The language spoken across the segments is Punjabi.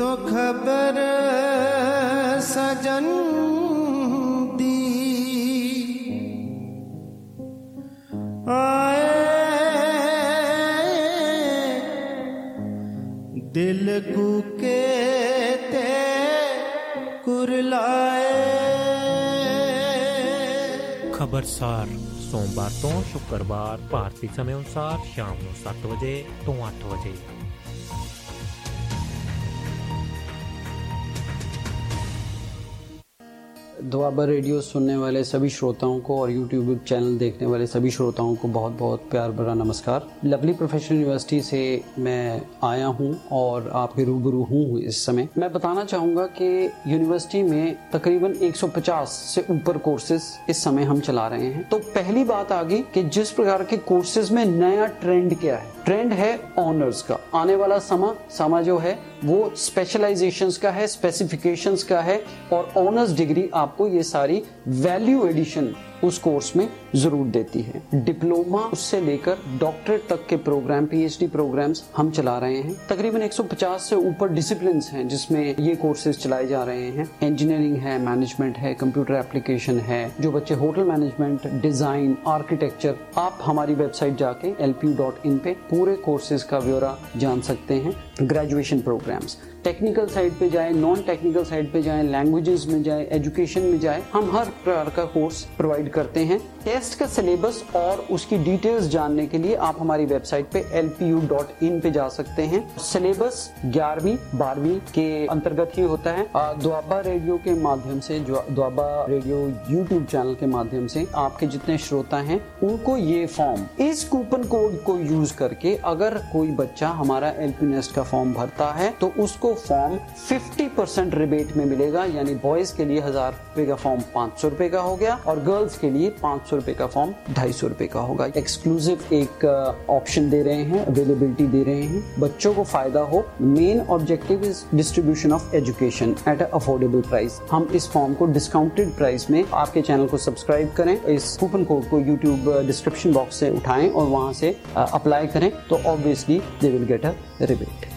तो खबर सजन दी आए दिल कुके ते कुरलाए ਖਬਰਸਾਰ ਸੋਮਵਾਰ ਤੋਂ ਸ਼ੁੱਕਰਵਾਰ ਭਾਰਤੀ ਸਮੇਂ ਅਨੁਸਾਰ ਸ਼ਾਮ ਨੂੰ 7 ਵਜੇ ਤੋਂ 8 ਵਜੇ दुआबा रेडियो सुनने वाले सभी श्रोताओं को और यूट्यूब चैनल देखने वाले सभी श्रोताओं को बहुत बहुत प्यार भरा नमस्कार। लवली प्रोफेशनल यूनिवर्सिटी से मैं आया हूँ और आपके रूबरू हूँ इस समय। मैं बताना चाहूँगा कि यूनिवर्सिटी में तकरीबन 150 से ऊपर कोर्सेज इस समय हम चला रहे हैं। तो पहली बात आ गई कि जिस प्रकार के कोर्सेज में नया ट्रेंड क्या है? ट्रेंड है ऑनर्स का। आने वाला समा समा जो है, वो स्पेशलाइजेशंस का है स्पेसिफिकेशंस का है, और ऑनर्स डिग्री आपको ये सारी वैल्यू एडिशन उस कोर्स में ज़रूर देती है। डिप्लोमा उससे लेकर डॉक्टरेट तक के प्रोग्राम, पीएचडी प्रोग्राम्स हम चला रहे हैं। तकरीबन 150 से ऊपर डिसिप्लिन हैं जिसमें ये कोर्सेज चलाए जा रहे हैं। इंजीनियरिंग है मैनेजमेंट है कंप्यूटर एप्लीकेशन है, जो बच्चे होटल मैनेजमेंट डिज़ाइन आर्किटेक्चर आप हमारी वेबसाइट जाके एल पे पूरे कोर्सेज का ब्यौरा जान सकते हैं। ग्रेजुएशन प्रोग्राम्स टेक्निकल साइड पे जाए नॉन टेक्निकल साइड पे जाए लैंग्वेजेस में जाए एजुकेशन में जाए, हम हर प्रकार का कोर्स प्रोवाइड करते हैं। टेस्ट का सिलेबस और उसकी डिटेल्स जानने के लिए आप हमारी वेबसाइट पे lpu.in पे जा सकते हैं। सिलेबस ग्यारहवीं, बारहवीं के अंतर्गत ही होता है। द्वाबा रेडियो के माध्यम से, जो, दुआबा रेडियो यूट्यूब चैनल के माध्यम से आपके जितने श्रोता हैं, उनको ये फॉर्म इस कूपन कोड को यूज़ करके अगर कोई बच्चा हमारा एलपी का फॉर्म भरता है तो उसको फॉर्म 50 परसेंट रिबेट में मिलेगा, यानी बॉयज़ के लिए हज़ार रुपए का फॉर्म पाँच सौ रुपए का हो गया और गर्ल्स के लिए पाँच सौ रुपए का फॉर्म ढाई सौ रुपए का होगा। एक्सक्लूसिव एक ऑप्शन दे रहे हैं अवेलेबिलिटी दे रहे हैं। बच्चों को फ़ायदा हो main objective is distribution of education at affordable price हम इस फॉर्म को डिस्काउंटेड प्राइस में आपके चैनल को सब्सक्राइब करें, इस कूपन कोड को यूट्यूब डिस्क्रिप्शन बॉक्स से उठाएँ और वहाँ से अप्लाई करें तो obviously they will get a rebate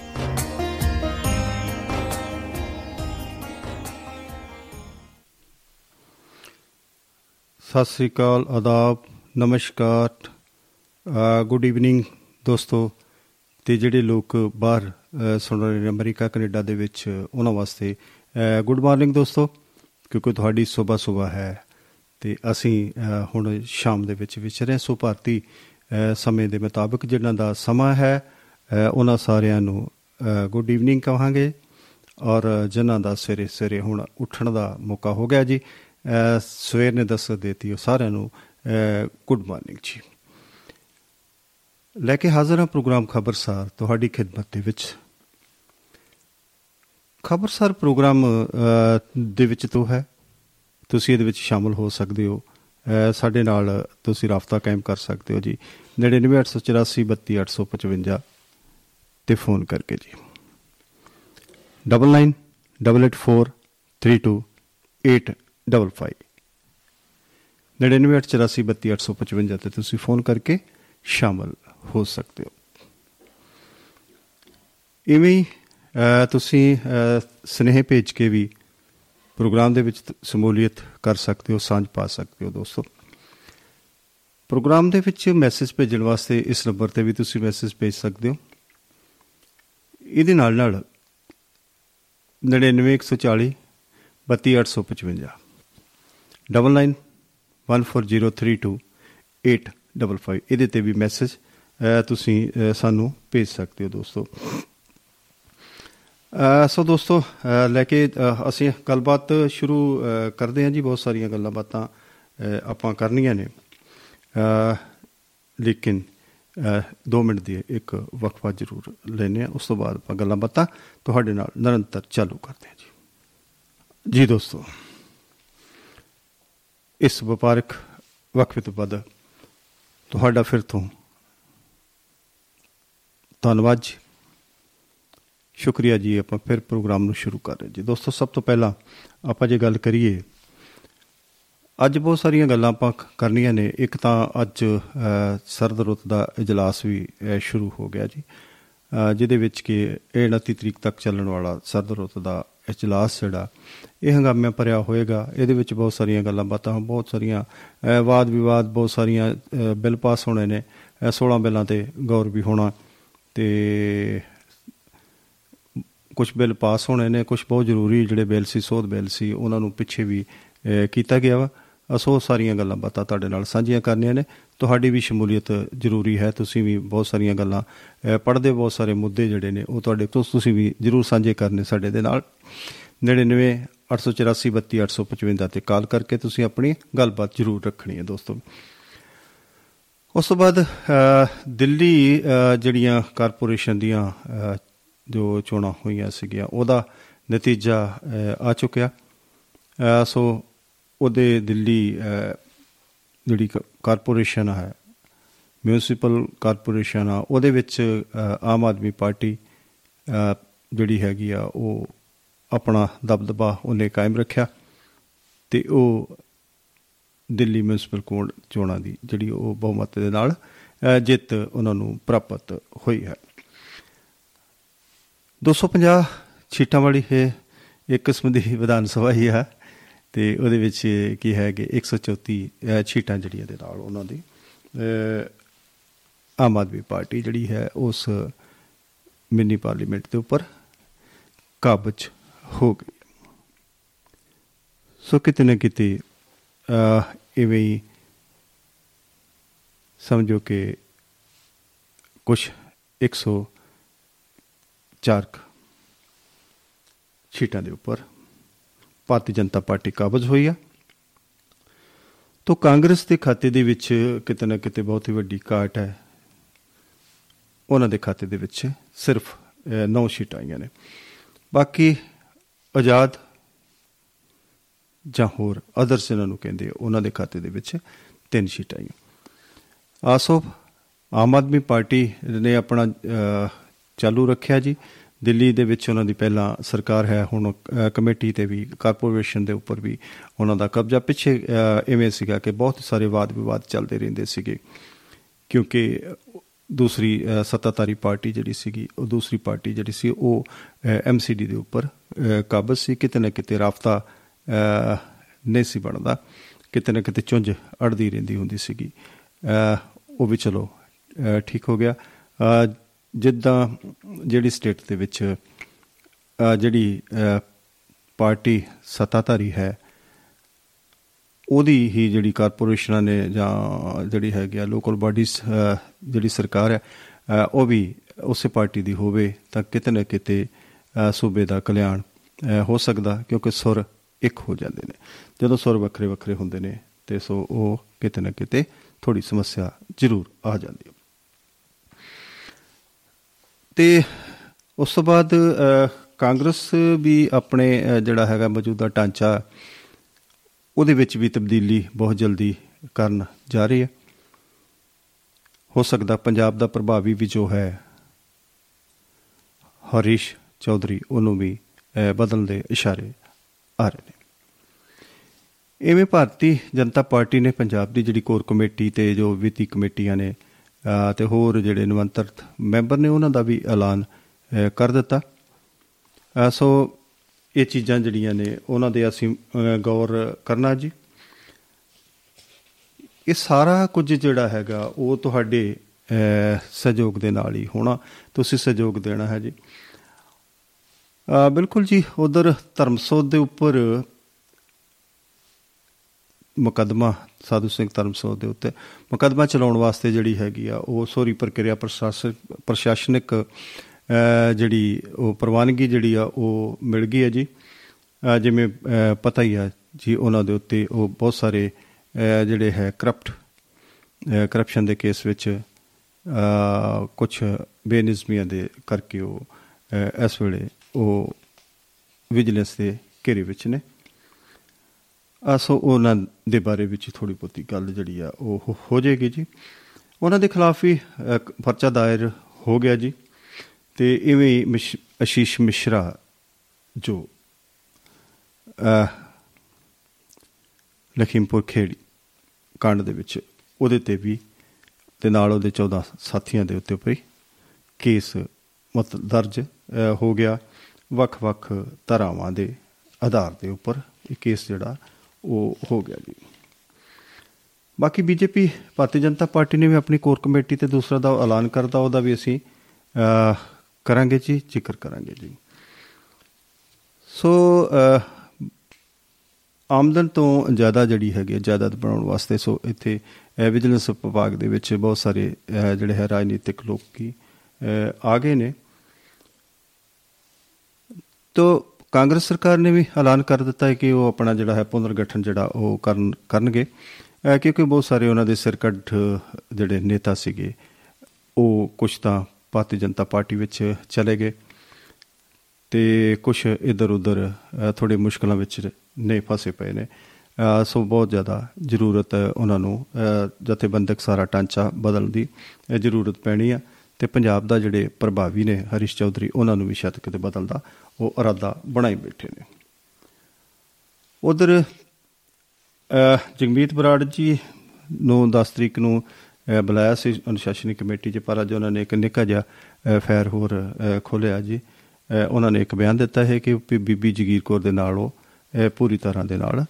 ਸਤਿ ਸ੍ਰੀ ਅਕਾਲ, ਆਦਾਬ, ਨਮਸਕਾਰ ਗੁੱਡ ਈਵਨਿੰਗ ਦੋਸਤੋ। ਤੇ ਜਿਹੜੇ ਲੋਕ ਬਾਹਰ ਸੁਣ ਰਹੇ ਨੇ ਅਮਰੀਕਾ, ਕੈਨੇਡਾ ਦੇ ਵਿੱਚ, ਉਹਨਾਂ ਵਾਸਤੇ ਗੁੱਡ ਮਾਰਨਿੰਗ ਦੋਸਤੋ, ਕਿਉਂਕਿ ਤੁਹਾਡੀ ਸਵੇਰ ਸਵੇਰ ਹੈ। ਤੇ ਅਸੀਂ ਹੁਣ ਸ਼ਾਮ ਦੇ ਵਿੱਚ ਵਿਚਰੇ ਸੋ ਭਾਰਤੀ ਸਮੇਂ ਦੇ ਮੁਤਾਬਕ ਜਿਹਨਾਂ ਦਾ ਸਮਾਂ ਹੈ ਉਹਨਾਂ ਸਾਰਿਆਂ ਨੂੰ ਗੁੱਡ ਈਵਨਿੰਗ ਕਹਾਂਗੇ। ਔਰ, ਜਿਨ੍ਹਾਂ ਦਾ ਸਵੇਰੇ ਸਵੇਰੇ ਹੁਣ ਉੱਠਣ ਦਾ ਮੌਕਾ ਹੋ ਗਿਆ ਜੀ ਸਵੇਰ ਨੇ ਦਸਤ ਦਿੱਤੀ, ਉਹ ਸਾਰਿਆਂ ਨੂੰ ਗੁੱਡ ਮਾਰਨਿੰਗ ਜੀ। ਲੈ ਕੇ ਹਾਜ਼ਰ ਹਾਂ ਪ੍ਰੋਗਰਾਮ ਖਬਰਸਾਰ ਤੁਹਾਡੀ ਖidmat ਦੇ ਵਿੱਚ। ਖਬਰਸਾਰ ਪ੍ਰੋਗਰਾਮ ਦੇ ਵਿੱਚ ਤੋਂ ਹੈ। ਤੁਸੀਂ ਇਹਦੇ ਵਿੱਚ ਸ਼ਾਮਲ ਹੋ ਸਕਦੇ ਹੋ। ਸਾਡੇ ਨਾਲ ਤੁਸੀਂ ਰਾਬਤਾ ਕਾਇਮ ਕਰ ਸਕਦੇ ਹੋ ਜੀ। 9984832855 ਤੇ ਫੋਨ ਕਰਕੇ ਜੀ। 99843288 55 9984832855 ਤੇ ਤੁਸੀਂ ਫੋਨ ਕਰਕੇ ਸ਼ਾਮਲ ਹੋ ਸਕਦੇ ਹੋ ਇਵੇਂ ਤੁਸੀਂ ਸਨੇਹ ਭੇਜ ਕੇ ਵੀ ਪ੍ਰੋਗਰਾਮ ਦੇ ਵਿੱਚ ਸਮੂਲੀਅਤ ਕਰ ਸਕਦੇ ਹੋ ਸਾਂਝ ਪਾ ਸਕਦੇ ਹੋ ਦੋਸਤੋ ਪ੍ਰੋਗਰਾਮ ਦੇ ਵਿੱਚ ਮੈਸੇਜ ਭੇਜਣ ਵਾਸਤੇ ਇਸ ਨੰਬਰ ਤੇ ਵੀ ਤੁਸੀਂ ਮੈਸੇਜ ਭੇਜ ਸਕਦੇ ਹੋ ਇਹਦੇ ਨਾਲ ਨਾਲ 99140 32855 9914032855 ਇਹਦੇ ਤੇ ਵੀ ਮੈਸੇਜ ਤੁਸੀਂ ਸਾਨੂੰ ਭੇਜ ਸਕਦੇ ਹੋ ਦੋਸਤੋ। ਸੋ ਦੋਸਤੋ ਲੈ ਕੇ ਅਸੀਂ ਗੱਲਬਾਤ ਸ਼ੁਰੂ ਕਰਦੇ ਹਾਂ ਜੀ, ਬਹੁਤ ਸਾਰੀਆਂ ਗੱਲਾਂ ਬਾਤਾਂ ਆਪਾਂ ਕਰਨੀਆਂ ਨੇ। ਲੇਕਿਨ 2 ਮਿੰਟ ਦੀ ਇੱਕ ਵਕਫਾ ਜ਼ਰੂਰ ਲੈਨੇ ਆ ਉਸ ਤੋਂ ਬਾਅਦ ਆਪਾਂ ਗੱਲਾਂ ਬਾਤਾਂ ਤੁਹਾਡੇ ਨਾਲ ਨਿਰੰਤਰ ਚਾਲੂ ਕਰਦੇ ਹਾਂ ਜੀ। ਜੀ ਦੋਸਤੋ। ਇਸ ਵਪਾਰਕ ਵਕਫੇ ਤੋਂ ਬਾਅਦ ਤੁਹਾਡਾ ਫਿਰ ਤੋਂ ਧੰਨਵਾਦ ਜੀ। ਸ਼ੁਕਰੀਆ ਜੀ ਆਪਾਂ ਫਿਰ ਪ੍ਰੋਗਰਾਮ ਨੂੰ ਸ਼ੁਰੂ ਕਰ ਰਹੇ ਜੀ ਦੋਸਤੋ ਸਭ ਤੋਂ ਪਹਿਲਾਂ ਆਪਾਂ ਜੇ ਗੱਲ ਕਰੀਏ ਅੱਜ ਬਹੁਤ ਸਾਰੀਆਂ ਗੱਲਾਂ ਆਪਾਂ ਕਰਨੀਆਂ ਨੇ। ਇੱਕ ਤਾਂ ਅੱਜ ਸਰਦ ਰੁੱਤ ਦਾ ਇਜਲਾਸ ਵੀ ਸ਼ੁਰੂ ਹੋ ਗਿਆ ਜੀ। ਅ, ਜਿਹਦੇ ਵਿੱਚ ਕਿ ਇਹ 29 ਤਰੀਕ ਤੱਕ ਚੱਲਣ ਵਾਲਾ ਸਰਦ ਰੁੱਤ ਦਾ ਇਜਲਾਸ ਜਿਹੜਾ ਇਹ ਹੰਗਾਮਿਆਂ ਭਰਿਆ ਹੋਏਗਾ। ਇਹਦੇ ਵਿੱਚ ਬਹੁਤ ਸਾਰੀਆਂ ਗੱਲਾਂ ਬਾਤਾਂ ਬਹੁਤ ਸਾਰੀਆਂ ਅ, ਵਾਦ ਵਿਵਾਦ ਬਹੁਤ ਸਾਰੀਆਂ ਅ, ਬਿੱਲ ਪਾਸ ਹੋਣੇ ਨੇ। ਅ, 16 ਬਿੱਲਾਂ ਤੇ ਗੌਰ ਵੀ ਹੋਣਾ ਤੇ ਕੁਝ ਬਿੱਲ ਪਾਸ ਹੋਣੇ ਨੇ ਕੁਝ ਬਹੁਤ ਜ਼ਰੂਰੀ ਜਿਹੜੇ ਬਿੱਲ ਸੀ ਸੋਧ ਬਿੱਲ ਸੀ ਉਹਨਾਂ ਨੂੰ ਪਿੱਛੇ ਵੀ ਅਹ, ਕੀਤਾ ਗਿਆ ਵਾ। ਅਸੋ ਸਾਰੀਆਂ ਗੱਲਾਂ ਬਾਤਾਂ ਤੁਹਾਡੇ ਨਾਲ ਸਾਂਝੀਆਂ ਕਰਨੀਆਂ ਨੇ। ਤੁਹਾਡੀ ਵੀ ਸ਼ਮੂਲੀਅਤ ਜ਼ਰੂਰੀ ਹੈ। ਤੁਸੀਂ ਵੀ ਬਹੁਤ ਸਾਰੀਆਂ ਗੱਲਾਂ ਅਹ, ਪੜ੍ਹਦੇ ਬਹੁਤ ਸਾਰੇ ਮੁੱਦੇ ਜਿਹੜੇ ਨੇ ਉਹ ਤੁਹਾਡੇ ਤੋਂ ਤੁਸੀਂ ਵੀ ਜ਼ਰੂਰ ਸਾਂਝੇ ਕਰਨੇ ਸਾਡੇ ਦੇ ਨਾਲ। 99 884 32 855 ਤੇ ਕਾਲ ਕਰਕੇ ਤੁਸੀਂ ਆਪਣੀ ਗੱਲਬਾਤ ਜ਼ਰੂਰ ਰੱਖਣੀ ਹੈ ਦੋਸਤੋ। ਉਸ ਤੋਂ ਬਾਅਦ ਅ, ਦਿੱਲੀ ਅ, ਜਿਹੜੀਆਂ ਕਾਰਪੋਰੇਸ਼ਨ ਦੀਆਂ ਅ, ਜੋ ਚੋਣਾਂ ਹੋਈਆਂ ਸੀਗੀਆਂ ਉਹਦਾ ਨਤੀਜਾ ਅ, ਆ ਚੁੱਕਿਆ। ਅ, ਸੋ ਉਹਦੇ ਦਿੱਲੀ ਅ, ਜਿਹੜੀ ਕ- ਕਾਰਪੋਰੇਸ਼ਨ ਹੈ ਮਿਊਨਿਸਪਲ ਕਾਰਪੋਰੇਸ਼ਨ ਆ ਉਹਦੇ ਵਿੱਚ ਅ, ਆਮ ਆਦਮੀ ਪਾਰਟੀ ਅ, ਜਿਹੜੀ ਹੈਗੀ ਆ ਉਹ ਆਪਣਾ ਦਬਦਬਾ ਉਹਨੇ ਕਾਇਮ ਰੱਖਿਆ ਤੇ ਉਹ ਦਿੱਲੀ ਮਿਊਨਿਸਪਲ ਕੋਡ ਚੋਣਾਂ ਦੀ ਜਿਹੜੀ ਉਹ ਬਹੁਮਤ ਦੇ ਨਾਲ ਅ, ਜਿੱਤ ਉਹਨਾਂ ਨੂੰ ਪ੍ਰਾਪਤ ਹੋਈ ਹੈ। 250 ਸੀਟਾਂ ਵਾਲੀ ਹੈ ਇੱਕ ਕਿਸਮ ਦੀ ਵਿਧਾਨ ਸਭਾ ਹੀ ਹੈ ਤੇ ਉਹਦੇ ਵਿੱਚ ਕੀ ਹੈ ਕਿ 134 ਅ, ਸੀਟਾਂ ਜਿਹੜੀਆਂ ਦੇ ਨਾਲ ਉਹਨਾਂ ਦੀ ਅ, ਆਮ ਆਦਮੀ ਪਾਰਟੀ ਜਿਹੜੀ ਹੈ ਉਸ ਮਿੰਨੀ ਪਾਰਲੀਮੈਂਟ ਦੇ ਉੱਪਰ ਕਾਬਜ ਹੋ ਗਈ। ਸੋ ਕਿਤੇ ਨਾ ਕਿਤੇ ਅਹ, ਇਵੇਂ ਹੀ ਸਮਝੋ ਕਿ ਕੁਝ 104 ਕੁ ਸੀਟਾਂ ਦੇ ਉੱਪਰ ਭਾਰਤੀ ਜਨਤਾ ਪਾਰਟੀ ਕਾਬਜ ਹੋਈ ਆ। ਤੋਂ ਕਾਂਗਰਸ ਦੇ ਖਾਤੇ ਦੇ ਵਿੱਚ ਕਿਤੇ ਨਾ ਕਿਤੇ ਬਹੁਤ ਹੀ ਵੱਡੀ ਕਾਟ ਹੈ। ਉਹਨਾਂ ਦੇ ਖਾਤੇ ਦੇ ਵਿੱਚ ਸਿਰਫ 9 ਸੀਟਾਂ ਆਈਆਂ ਨੇ। ਬਾਕੀ ਆਜ਼ਾਦ ਜਾਂ ਹੋਰ ਅਦਰਸ ਇਹਨਾਂ ਨੂੰ ਕਹਿੰਦੇ ਆ, ਉਹਨਾਂ ਦੇ ਖਾਤੇ ਦੇ ਵਿੱਚ ਤਿੰਨ ਸੀਟਾਂ ਆਈਆਂ। ਆਸੋ ਆਮ ਆਦਮੀ ਪਾਰਟੀ ਨੇ ਆਪਣਾ ਅਹ, ਚਾਲੂ ਰੱਖਿਆ ਜੀ। ਦਿੱਲੀ ਦੇ ਵਿੱਚ ਉਹਨਾਂ ਦੀ ਪਹਿਲਾਂ ਸਰਕਾਰ ਹੈ ਹੁਣ ਅਹ, ਕਮੇਟੀ ਤੇ ਵੀ ਕਾਰਪੋਰੇਸ਼ਨ ਦੇ ਉੱਪਰ ਵੀ ਉਹਨਾਂ ਦਾ ਕਬਜ਼ਾ। ਪਿੱਛੇ ਅਹ, ਇਵੇਂ ਸੀਗਾ ਕਿ ਬਹੁਤ ਸਾਰੇ ਵਾਦ ਵਿਵਾਦ ਚੱਲਦੇ ਰਹਿੰਦੇ ਸੀਗੇ ਕਿਉਂਕਿ ਦੂਸਰੀ ਅਹ, ਸੱਤਾਧਾਰੀ ਪਾਰਟੀ ਜਿਹੜੀ ਸੀਗੀ ਉਹ ਦੂਸਰੀ ਪਾਰਟੀ ਜਿਹੜੀ ਸੀ ਉਹ ਐਮਸੀਡੀ ਦੇ ਉੱਪਰ ਅਹ, ਕਾਬਜ਼ ਸੀ। ਕਿਤੇ ਨਾ ਕਿਤੇ ਰਾਫਤਾ ਅਹ, ਨਹੀਂ ਸੀ ਬਣਦਾ। ਕਿਤੇ ਨਾ ਕਿਤੇ ਚੁੰਝ ਅੜਦੀ ਰਹਿੰਦੀ ਹੁੰਦੀ ਸੀਗੀ। ਅਹ, ਉਹ ਵੀ ਚਲੋ ਅਹ, ਠੀਕ ਹੋ ਗਿਆ। ਅਹ, ਜਿੱਦਾਂ ਜਿਹੜੀ ਸਟੇਟ ਦੇ ਵਿੱਚ ਅਹ, ਜਿਹੜੀ ਅਹ, ਪਾਰਟੀ ਸੱਤਾਧਾਰੀ ਹੈ ਉਹਦੀ ਹੀ ਜਿਹੜੀ ਕਾਰਪੋਰੇਸ਼ਨਾਂ ਨੇ ਜਾਂ ਜਿਹੜੀ ਹੈਗੀ ਆ ਲੋਕਲ ਬਾਡੀਜ਼ ਜਿਹੜੀ ਸਰਕਾਰ ਹੈ ਅ, ਉਹ ਵੀ ਉਸੇ ਪਾਰਟੀ ਦੀ ਹੋਵੇ ਤਾਂ ਕਿਤੇ ਨਾ ਕਿਤੇ ਅ, ਸੂਬੇ ਦਾ ਕਲਿਆਣ ਅ, ਹੋ ਸਕਦਾ ਕਿਉਂਕਿ ਸੁਰ ਇੱਕ ਹੋ ਜਾਂਦੇ ਨੇ। ਜਦੋਂ ਸੁਰ ਵੱਖਰੇ ਵੱਖਰੇ ਹੁੰਦੇ ਨੇ ਤੇ ਸੋ ਉਹ ਕਿਤੇ ਨਾ ਕਿਤੇ ਥੋੜੀ ਸਮੱਸਿਆ ਜ਼ਰੂਰ ਆ ਜਾਂਦੀ ਹੈ। ਤੇ ਉਸ ਤੋਂ ਬਾਅਦ ਅ, ਕਾਂਗਰਸ ਵੀ ਆਪਣੇ ਅ, ਜਿਹੜਾ ਹੈਗਾ ਮੌਜੂਦਾ ਢਾਂਚਾ ਉਹਦੇ ਵਿੱਚ ਵੀ ਤਬਦੀਲੀ ਬਹੁਤ ਜਲਦੀ ਕਰਨ ਜਾ ਰਹੀ ਹੈ। ਹੋ ਸਕਦਾ ਪੰਜਾਬ ਦਾ ਪ੍ਰਭਾਵੀ ਵੀ ਜੋ ਹੈ ਹਰੀਸ਼ ਚੌਧਰੀ ਉਹਨੂੰ ਵੀ ਅਹ, ਬਦਲਣ ਦੇ ਇਸ਼ਾਰੇ ਆ ਰਹੇ ਨੇ। ਐਵੇਂ ਭਾਰਤੀ ਜਨਤਾ ਪਾਰਟੀ ਨੇ ਪੰਜਾਬ ਦੀ ਜਿਹੜੀ ਕੋਰ ਕਮੇਟੀ ਤੇ ਜੋ ਵਿੱਤੀ ਕਮੇਟੀਆਂ ਨੇ ਅਹ, ਤੇ ਹੋਰ ਜਿਹੜੇ ਨਿਮੰਤਰਿਤ ਮੈਂਬਰ ਨੇ ਉਹਨਾਂ ਦਾ ਵੀ ਐਲਾਨ ਅਹ, ਕਰ ਦਿੱਤਾ। ਅਹ, ਸੋ ਇਹ ਚੀਜ਼ਾਂ ਜਿਹੜੀਆਂ ਨੇ ਉਹਨਾਂ ਦੇ ਅਸੀਂ ਅਹ, ਗੌਰ ਕਰਨਾ ਜੀ। ਇਹ ਸਾਰਾ ਕੁਝ ਜਿਹੜਾ ਹੈਗਾ ਉਹ ਤੁਹਾਡੇ ਅਹ, ਸਹਿਯੋਗ ਦੇ ਨਾਲ ਹੀ ਹੋਣਾ। ਤੁਸੀਂ ਸਹਿਯੋਗ ਦੇਣਾ ਹੈ ਜੀ। ਅਹ, ਬਿਲਕੁਲ ਜੀ ਉਧਰ ਧਰਮਸੋਤ ਦੇ ਉੱਪਰ ਮੁਕੱਦਮਾ ਸਾਧੂ ਸਿੰਘ ਧਰਮਸੋਤ ਦੇ ਉੱਤੇ। ਮੁਕੱਦਮਾ ਚਲਾਉਣ ਵਾਸਤੇ ਜਿਹੜੀ ਹੈਗੀ ਆ ਉਹ ਸੋਰੀ ਪ੍ਰਕਿਰਿਆ ਪ੍ਰਸ਼ਾਸਨ ਪ੍ਰਸ਼ਾਸਨਿਕ ਅਹ, ਜਿਹੜੀ ਉਹ ਪ੍ਰਵਾਨਗੀ ਜਿਹੜੀ ਆ ਉਹ ਮਿਲ ਗਈ ਹੈ ਜੀ। ਅਹ, ਜਿਵੇਂ ਅਹ, ਪਤਾ ਹੀ ਆ ਜੀ ਉਹਨਾਂ ਦੇ ਉੱਤੇ ਉਹ ਬਹੁਤ ਸਾਰੇ ਅਹ, ਜਿਹੜੇ ਹੈ ਕਰਪਟ ਕਰਪਸ਼ਨ ਦੇ ਕੇਸ ਵਿੱਚ ਕੁਝ ਬੇਨਿਜ਼ਮੀਆਂ ਦੇ ਕਰਕੇ ਉਹ ਅਹ, ਇਸ ਵੇਲੇ ਉਹ ਵਿਜੀਲੈਂਸ ਦੇ ਘੇਰੇ ਵਿੱਚ ਨੇ। ਆ ਸੋ ਉਹਨਾਂ ਦੇ ਬਾਰੇ ਵਿੱਚ ਥੋੜੀ ਬਹੁਤੀ ਗੱਲ ਜਿਹੜੀ ਆ ਉਹ ਹੋ- ਹੋ ਜਾਏਗੀ ਜੀ। ਉਹਨਾਂ ਦੇ ਖਿਲਾਫ ਹੀ ਅਹ, ਪਰਚਾ ਦਾਇਰ ਹੋ ਗਿਆ ਜੀ। ਤੇ ਇਵੇਂ ਹੀ ਮਿਸ਼- ਆਸ਼ੀਸ਼ ਮਿਸ਼ਰਾ ਜੋ ਅਹ, ਲਖੀਮਪੁਰ ਖੇੜੀ ਕਾਂਡ ਦੇ ਵਿੱਚ ਉਹਦੇ ਤੇ ਵੀ ਤੇ ਨਾਲ ਉਹਦੇ 14 ਸਾਥੀਆਂ ਦੇ ਉੱਤੇ ਵੀ ਕੇਸ ਮਤ ਦਰਜ ਅ, ਹੋ ਗਿਆ। ਵੱਖ-ਵੱਖ ਧਾਰਾਵਾਂ ਦੇ ਆਧਾਰ ਦੇ ਉੱਪਰ ਇਹ ਕੇਸ ਜਿਹੜਾ ਉਹ ਹੋ ਗਿਆ ਜੀ। ਬਾਕੀ ਬੀਜੇਪੀ ਭਾਰਤੀ ਜਨਤਾ ਪਾਰਟੀ ਨੇ ਵੀ ਆਪਣੀ ਕੋਰ ਕਮੇਟੀ ਤੇ ਦੂਸਰਾ ਦਾ ਐਲਾਨ ਕਰਤਾ ਉਹਦਾ ਵੀ ਅਸੀਂ ਅ, ਕਰਾਂਗੇ ਜੀ ਜ਼ਿਕਰ ਕਰਾਂਗੇ ਜੀ। ਸੋ ਅ, ਆਮਦਨ ਤੋਂ ਜ਼ਿਆਦਾ ਜਿਹੜੀ ਹੈਗੀ ਹੈ, ਜਾਇਦਾਦ ਬਣਾਉਣ ਵਾਸਤੇ ਸੋ ਇੱਥੇ ਵਿਜੀਲੈਂਸ ਵਿਭਾਗ ਦੇ ਵਿੱਚ ਬਹੁਤ ਸਾਰੇ ਅ, ਜਿਹੜੇ ਹੈ ਰਾਜਨੀਤਿਕ ਲੋਕ ਕੀ ਅ, ਆ ਗਏ ਨੇ। ਤੋ ਕਾਂਗਰਸ ਸਰਕਾਰ ਨੇ ਵੀ ਐਲਾਨ ਕਰ ਦਿੱਤਾ ਹੈ ਕਿ ਉਹ ਆਪਣਾ ਜਿਹੜਾ ਹੈ ਪੁਨਰਗਠਨ ਜਿਹੜਾ ਉਹ ਕਰਨ ਕਰਨਗੇ। ਅ, ਕਿਉਂਕਿ ਬਹੁਤ ਸਾਰੇ ਉਹਨਾਂ ਦੇ ਸਿਰਕੱਢ ਜਿਹੜੇ ਨੇਤਾ ਸੀਗੇ ਉਹ ਕੁਝ ਤਾਂ ਭਾਰਤੀ ਜਨਤਾ ਪਾਰਟੀ ਵਿੱਚ ਚਲੇ ਗਏ ਤੇ ਕੁਝ ਇਧਰ ਉਧਰ ਥੋੜੇ ਮੁਸ਼ਕਲਾਂ ਵਿੱਚ ਨੇ ਫਸੇ ਪਏ ਨੇ। ਅ, ਸੋ ਬਹੁਤ ਜ਼ਿਆਦਾ ਜ਼ਰੂਰਤ ਹੈ ਉਹਨਾਂ ਨੂੰ ਅ, ਜਥੇਬੰਦਕ ਸਾਰਾ ਢਾਂਚਾ ਬਦਲਣ ਦੀ ਅ, ਜ਼ਰੂਰਤ ਪੈਣੀ ਆ। ਤੇ ਪੰਜਾਬ ਦਾ ਜਿਹੜੇ ਪ੍ਰਭਾਵੀ ਨੇ ਹਰੀਸ਼ ਚੌਧਰੀ ਉਹਨਾਂ ਨੂੰ ਵੀ ਸ਼ਾਇਦ ਕਿਤੇ ਬਦਲਦਾ ਉਹ ਇਰਾਦਾ ਬਣਾਈ ਬੈਠੇ ਨੇ। ਉਧਰ ਜਗਮੀਤ ਬਰਾੜ ਜੀ ਨੂੰ 10 ਤਰੀਕ ਨੂੰ ਅ, ਬੁਲਾਇਆ ਸੀ ਅਨੁਸ਼ਾਸਨੀ ਕਮੇਟੀ 'ਚ ਪਰ ਅੱਜ ਉਹਨਾਂ ਨੇ ਇੱਕ ਨਿੱਕਾ ਜਿਹਾ ਅ, ਫੈਰ ਹੋਰ ਖੋਲਿਆ ਜੀ। ਅ, ਉਹਨਾਂ ਨੇ ਇੱਕ ਬਿਆਨ ਦਿੱਤਾ ਹੈ ਕਿ ਵੀ ਬੀਬੀ ਜਗੀਰ ਕੌਰ ਦੇ ਨਾਲ ਉਹ ਅ, ਪੂਰੀ ਤਰ੍ਹਾਂ ਦੇ ਨਾਲ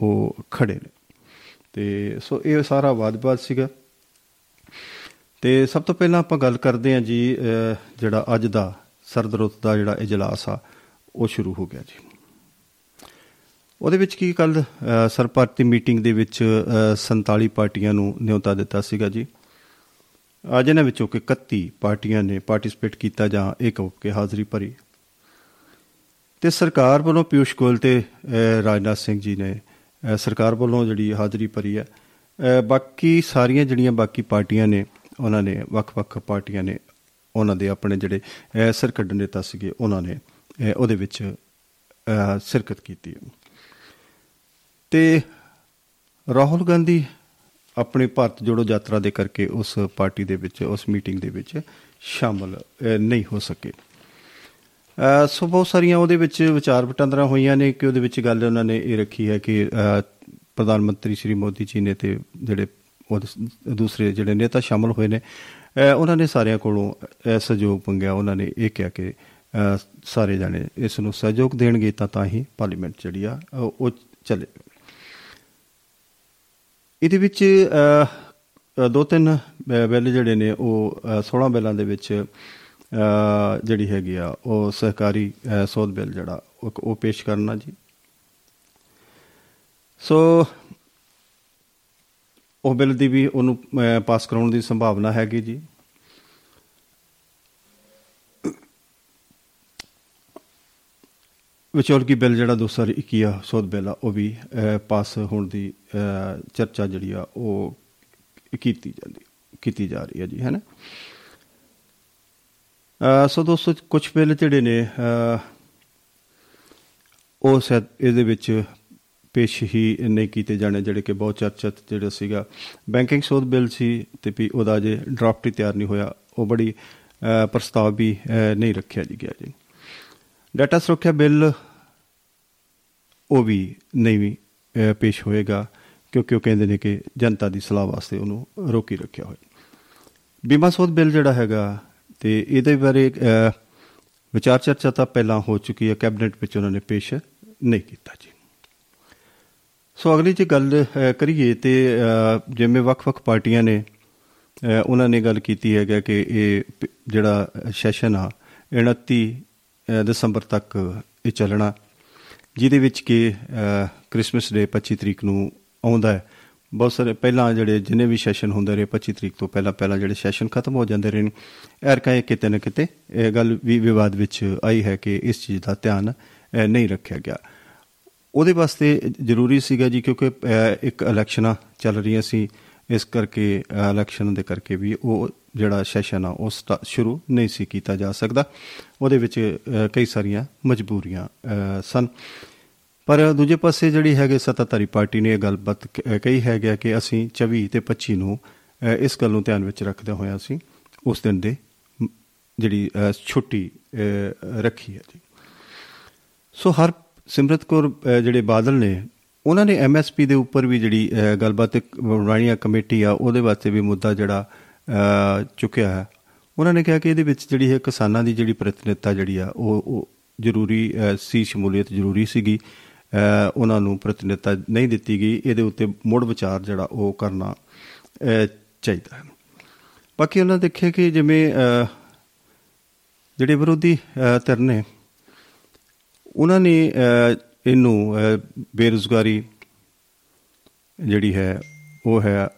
ਉਹ ਖੜੇ ਨੇ। ਤੇ ਸੋ ਇਹ ਸਾਰਾ ਵਾਦ-ਵਿਵਾਦ ਸੀਗਾ। ਤੇ ਸਭ ਤੋਂ ਪਹਿਲਾਂ ਆਪਾਂ ਗੱਲ ਕਰਦੇ ਹਾਂ ਜੀ ਅ, ਜਿਹੜਾ ਅੱਜ ਦਾ ਸਰਦ ਰੁੱਤ ਦਾ ਜਿਹੜਾ ਇਜਲਾਸ ਆ ਉਹ ਸ਼ੁਰੂ ਹੋ ਗਿਆ ਜੀ। ਉਹਦੇ ਵਿੱਚ ਕੀ ਕੱਲ ਸਰਪਾਰਟੀ ਮੀਟਿੰਗ ਦੇ ਵਿੱਚ ਅ, 47 ਪਾਰਟੀਆਂ ਨੂੰ ਨਿਯੁਤਾ ਦਿੱਤਾ ਸੀਗਾ ਜੀ। ਅੱਜ ਇਹਨਾਂ ਵਿੱਚੋਂ ਕਿ 31 ਪਾਰਟੀਆਂ ਨੇ ਪਾਰਟਿਸਿਪੇਟ ਕੀਤਾ ਜਾਂ ਇੱਕ ਹੋ ਕੇ ਹਾਜ਼ਰੀ ਭਰੀ। ਤੇ ਸਰਕਾਰ ਵੱਲੋਂ ਪਿਊਸ਼ ਗੋਇਲ ਤੇ ਅ, ਰਾਜਨਾਥ ਸਿੰਘ ਜੀ ਨੇ ਅ, ਸਰਕਾਰ ਵੱਲੋਂ ਜਿਹੜੀ ਹਾਜ਼ਰੀ ਭਰੀ ਹੈ ਅ, ਬਾਕੀ ਸਾਰੀਆਂ ਜਿਹੜੀਆਂ ਬਾਕੀ ਪਾਰਟੀਆਂ ਨੇ ਉਹਨਾਂ ਨੇ ਵੱਖ-ਵੱਖ ਪਾਰਟੀਆਂ ਨੇ ਉਹਨਾਂ ਦੇ ਆਪਣੇ ਜਿਹੜੇ ਅ, ਸਰਕੱਢ ਨੇਤਾ ਸੀਗੇ ਉਹਨਾਂ ਨੇ ਅ, ਉਹਦੇ ਵਿੱਚ ਅ, ਸ਼ਿਰਕਤ ਕੀਤੀ। ਹੈ ਤੇ ਰਾਹੁਲ ਗਾਂਧੀ ਆਪਣੀ ਭਾਰਤ ਜੋੜੋ ਯਾਤਰਾ ਦੇ ਕਰਕੇ ਉਸ ਪਾਰਟੀ ਦੇ ਵਿੱਚ ਉਸ ਮੀਟਿੰਗ ਦੇ ਵਿੱਚ ਸ਼ਾਮਲ ਅ, ਨਹੀਂ ਹੋ ਸਕੇ। ਅ, ਸੋ ਬਹੁਤ ਸਾਰੀਆਂ ਉਹਦੇ ਵਿੱਚ ਵਿਚਾਰ ਵਟਾਂਦਰਾ ਹੋਈਆਂ ਨੇ ਕਿ ਉਹਦੇ ਵਿੱਚ ਗੱਲ ਉਹਨਾਂ ਨੇ ਇਹ ਰੱਖੀ ਹੈ ਕਿ ਅ, ਪ੍ਰਧਾਨ ਮੰਤਰੀ ਸ਼੍ਰੀ ਮੋਦੀ ਜੀ ਨੇ ਤੇ ਜਿਹੜੇ ਉਹਦੇ ਦੂਸਰੇ ਜਿਹੜੇ ਨੇਤਾ ਸ਼ਾਮਲ ਹੋਏ ਨੇ ਅ, ਉਹਨਾਂ ਨੇ ਸਾਰਿਆਂ ਕੋਲੋਂ ਅ, ਸਹਿਯੋਗ ਮੰਗਿਆ। ਉਹਨਾਂ ਨੇ ਇਹ ਕਿਹਾ ਕਿ ਅ, ਸਾਰੇ ਜਾਣੇ ਇਸ ਨੂੰ ਸਹਿਯੋਗ ਦੇਣਗੇ ਤਾਂ ਤਾਂ ਹੀ ਪਾਰਲੀਮੈਂਟ ਜਿਹੜੀ ਆ ਉਹ ਉਹ ਚੱਲੇ। ਇਹਦੇ ਵਿੱਚ ਅ, ਅ, ਦੋ ਤਿੰਨ ਅ, ਬਿੱਲ ਜਿਹੜੇ ਨੇ ਉਹ ਅ, 16 ਬਿੱਲਾਂ ਦੇ ਵਿੱਚ ਅ, ਜਿਹੜੀ ਹੈਗੀ ਆ ਉਹ ਸਹਿਕਾਰੀ ਅ, ਸੋਧ ਬਿੱਲ ਜਿਹੜਾ ਉਹ ਉਹ ਪੇਸ਼ ਕਰਨਾ ਜੀ। ਸੋ ਉਹ ਬਿੱਲ ਦੀ ਵੀ ਉਹਨੂੰ ਅ, ਪਾਸ ਕਰਾਉਣ ਦੀ ਸੰਭਾਵਨਾ ਹੈਗੀ ਜੀ। ਵਿਚੋਲਗੀ ਬਿੱਲ ਜਿਹੜਾ 2021 ਆ ਸੋਧ ਬਿੱਲ ਆ ਉਹ ਵੀ ਅ, ਪਾਸ ਹੋਣ ਦੀ ਅ, ਚਰਚਾ ਜਿਹੜੀ ਆ ਉਹ ਕੀਤੀ ਜਾਂਦੀ ਕੀਤੀ ਜਾ ਰਹੀ ਹੈ ਜੀ ਹੈਨਾ ਅ, ਸੋ ਦੋਸਤੋ ਕੁਝ ਬਿੱਲ ਜਿਹੜੇ ਨੇ ਅ, ਉਹ ਸ਼ਾਇਦ ਇਹਦੇ ਵਿੱਚ ਪੇਸ਼ ਹੀ ਨਹੀਂ ਕੀਤੇ ਜਾਣੇ ਜਿਹੜੇ ਕਿ ਬਹੁਤ ਚਰਚਿਤ ਜਿਹੜਾ ਸੀਗਾ। ਬੈਂਕਿੰਗ ਸੋਧ ਬਿੱਲ ਸੀ ਤੇ ਵੀ ਉਹਦਾ ਜੇ ਡਰਾਫਟ ਹੀ ਤਿਆਰ ਨਹੀਂ ਹੋਇਆ। ਉਹ ਬੜੀ ਅ, ਪ੍ਰਸਤਾਵ ਵੀ ਅ, ਨਹੀਂ ਰੱਖਿਆ ਜੀ ਗਿਆ ਜੀ। ਡਾਟਾ ਸੁਰੱਖਿਆ ਬਿੱਲ ਉਹ ਵੀ ਨਹੀਂ ਵੀ ਅ, ਪੇਸ਼ ਹੋਏਗਾ ਕਿਉਂਕਿ ਉਹ ਕਹਿੰਦੇ ਨੇ ਕਿ ਜਨਤਾ ਦੀ ਸਲਾਹ ਵਾਸਤੇ ਉਹਨੂੰ ਰੋਕੀ ਰੱਖਿਆ ਹੋਇਆ। ਬੀਮਾ ਸੋਧ ਬਿੱਲ ਜਿਹੜਾ ਹੈਗਾ ਤੇ ਇਹਦੇ ਬਾਰੇ ਅ, ਵਿਚਾਰ ਚਰਚਾ ਤਾਂ ਪਹਿਲਾਂ ਹੋ ਚੁੱਕੀ ਹੈ। ਕੈਬਨਿਟ ਵਿੱਚ ਉਹਨਾਂ ਨੇ ਪੇਸ਼ ਨਹੀਂ ਕੀਤਾ ਜੀ। ਸੋ ਅਗਲੀ ਜੇ ਗੱਲ ਅ, ਕਰੀਏ ਤੇ ਅ, ਜਿਵੇਂ ਵੱਖ-ਵੱਖ ਪਾਰਟੀਆਂ ਨੇ ਅ, ਉਹਨਾਂ ਨੇ ਗੱਲ ਕੀਤੀ ਹੈਗਾ ਕਿ ਇਹ ਪ- ਜਿਹੜਾ ਸੈਸ਼ਨ ਆ 29 ਅ, ਦਸੰਬਰ ਤੱਕ ਇਹ ਚੱਲਣਾ ਜਿਹਦੇ ਵਿੱਚ ਕਿ ਅ, ਕ੍ਰਿਸਮਸ ਡੇ 25 ਤਰੀਕ ਨੂੰ ਆਉਂਦਾ ਹੈ। ਬਹੁਤ ਸਾਰੇ ਪਹਿਲਾਂ ਜਿਹੜੇ ਜਿੰਨੇ ਵੀ ਸੈਸ਼ਨ ਹੁੰਦੇ ਰਹੇ 25 ਤਰੀਕ ਤੋਂ ਪਹਿਲਾਂ ਪਹਿਲਾਂ ਜਿਹੜੇ ਸੈਸ਼ਨ ਖਤਮ ਹੋ ਜਾਂਦੇ ਰਹੇ ਨੇ ਐਰਕਾ ਇਹ ਕਿਤੇ ਨਾ ਕਿਤੇ ਇਹ ਗੱਲ ਵੀ ਵਿਵਾਦ ਵਿੱਚ ਆਈ ਹੈ ਕਿ ਇਸ ਚੀਜ਼ ਦਾ ਧਿਆਨ ਅ, ਨਹੀਂ ਰੱਖਿਆ ਗਿਆ। ਉਹਦੇ ਵਾਸਤੇ ਜ਼ਰੂਰੀ ਸੀਗਾ ਜੀ ਕਿਉਂਕਿ ਅ, ਇੱਕ ਇਲੈਕਸ਼ਨਾਂ ਚੱਲ ਰਹੀਆਂ ਸੀ। ਇਸ ਕਰਕੇ ਅ, ਇਲੈਕਸ਼ਨ ਦੇ ਕਰਕੇ ਵੀ ਉਹ ਜਿਹੜਾ ਸੈਸ਼ਨ ਆ ਉਹ ਸਟਾ- ਸ਼ੁਰੂ ਨਹੀਂ ਸੀ ਕੀਤਾ ਜਾ ਸਕਦਾ। ਉਹਦੇ ਵਿੱਚ ਅ, ਕਈ ਸਾਰੀਆਂ ਮਜਬੂਰੀਆਂ ਅ, ਸਨ। ਪਰ ਦੂਜੇ ਪਾਸੇ ਜਿਹੜੀ ਹੈਗੇ ਸੱਤਾਧਾਰੀ ਪਾਰਟੀ ਨੇ ਇਹ ਗੱਲਬਾਤ ਕ- ਅ, ਕਹੀ ਹੈ ਗਿਆ ਕਿ ਅਸੀਂ 24 ਤੇ 25 ਨੂੰ ਅ, ਇਸ ਗੱਲ ਨੂੰ ਧਿਆਨ ਵਿੱਚ ਰੱਖਦੇ ਹੋਏ ਅਸੀਂ ਉਸ ਦਿਨ ਦੇ ਮ, ਜਿਹੜੀ ਅ, ਛੁੱਟੀ ਅ, ਰੱਖੀ ਹੈ ਜੀ। ਸੋ ਹਰ ਸਿਮਰਤ ਕੌਰ ਅ, ਜਿਹੜੇ ਬਾਦਲ ਨੇ ਉਹਨਾਂ ਨੇ ਐਮਐਸਪੀ ਦੇ ਉੱਪਰ ਵੀ ਜਿਹੜੀ ਅ, ਗੱਲਬਾਤ ਇੱਕ ਬਣਾਉਣੀ ਆ ਕਮੇਟੀ ਆ ਉਹਦੇ ਵਾਸਤੇ ਵੀ ਮੁੱਦਾ ਜਿਹੜਾ ਅ, ਚੁੱਕਿਆ ਹੈ। ਉਹਨਾਂ ਨੇ ਕਿਹਾ ਕਿ ਇਹਦੇ ਵਿੱਚ ਜਿਹੜੀ ਹੈ ਕਿਸਾਨਾਂ ਦੀ ਜਿਹੜੀ ਪ੍ਰਤੀਨਿਧਤਾ ਜਿਹੜੀ ਆ ਉਹ ਉਹ ਜ਼ਰੂਰੀ ਅ, ਸੀ ਸ਼ਮੂਲੀਅਤ ਜ਼ਰੂਰੀ ਸੀਗੀ। ਅ, ਉਹਨਾਂ ਨੂੰ ਪ੍ਰਤੀਨਿਧਤਾ ਨਹੀਂ ਦਿੱਤੀ ਗਈ। ਇਹਦੇ ਉੱਤੇ ਮੁੜ ਵਿਚਾਰ ਜਿਹੜਾ ਉਹ ਕਰਨਾ ਅ, ਚਾਹੀਦਾ ਹੈ। ਬਾਕੀ ਉਹਨਾਂ ਦੇਖਿਆ ਕਿ ਜਿਵੇਂ ਅ, ਜਿਹੜੇ ਵਿਰੋਧੀ ਅ, ਧਿਰ ਨੇ ਉਹਨਾਂ ਨੇ ਅ, ਇਹਨੂੰ ਅ, ਬੇਰੁਜ਼ਗਾਰੀ ਜਿਹੜੀ ਹੈ ਉਹ ਹੈ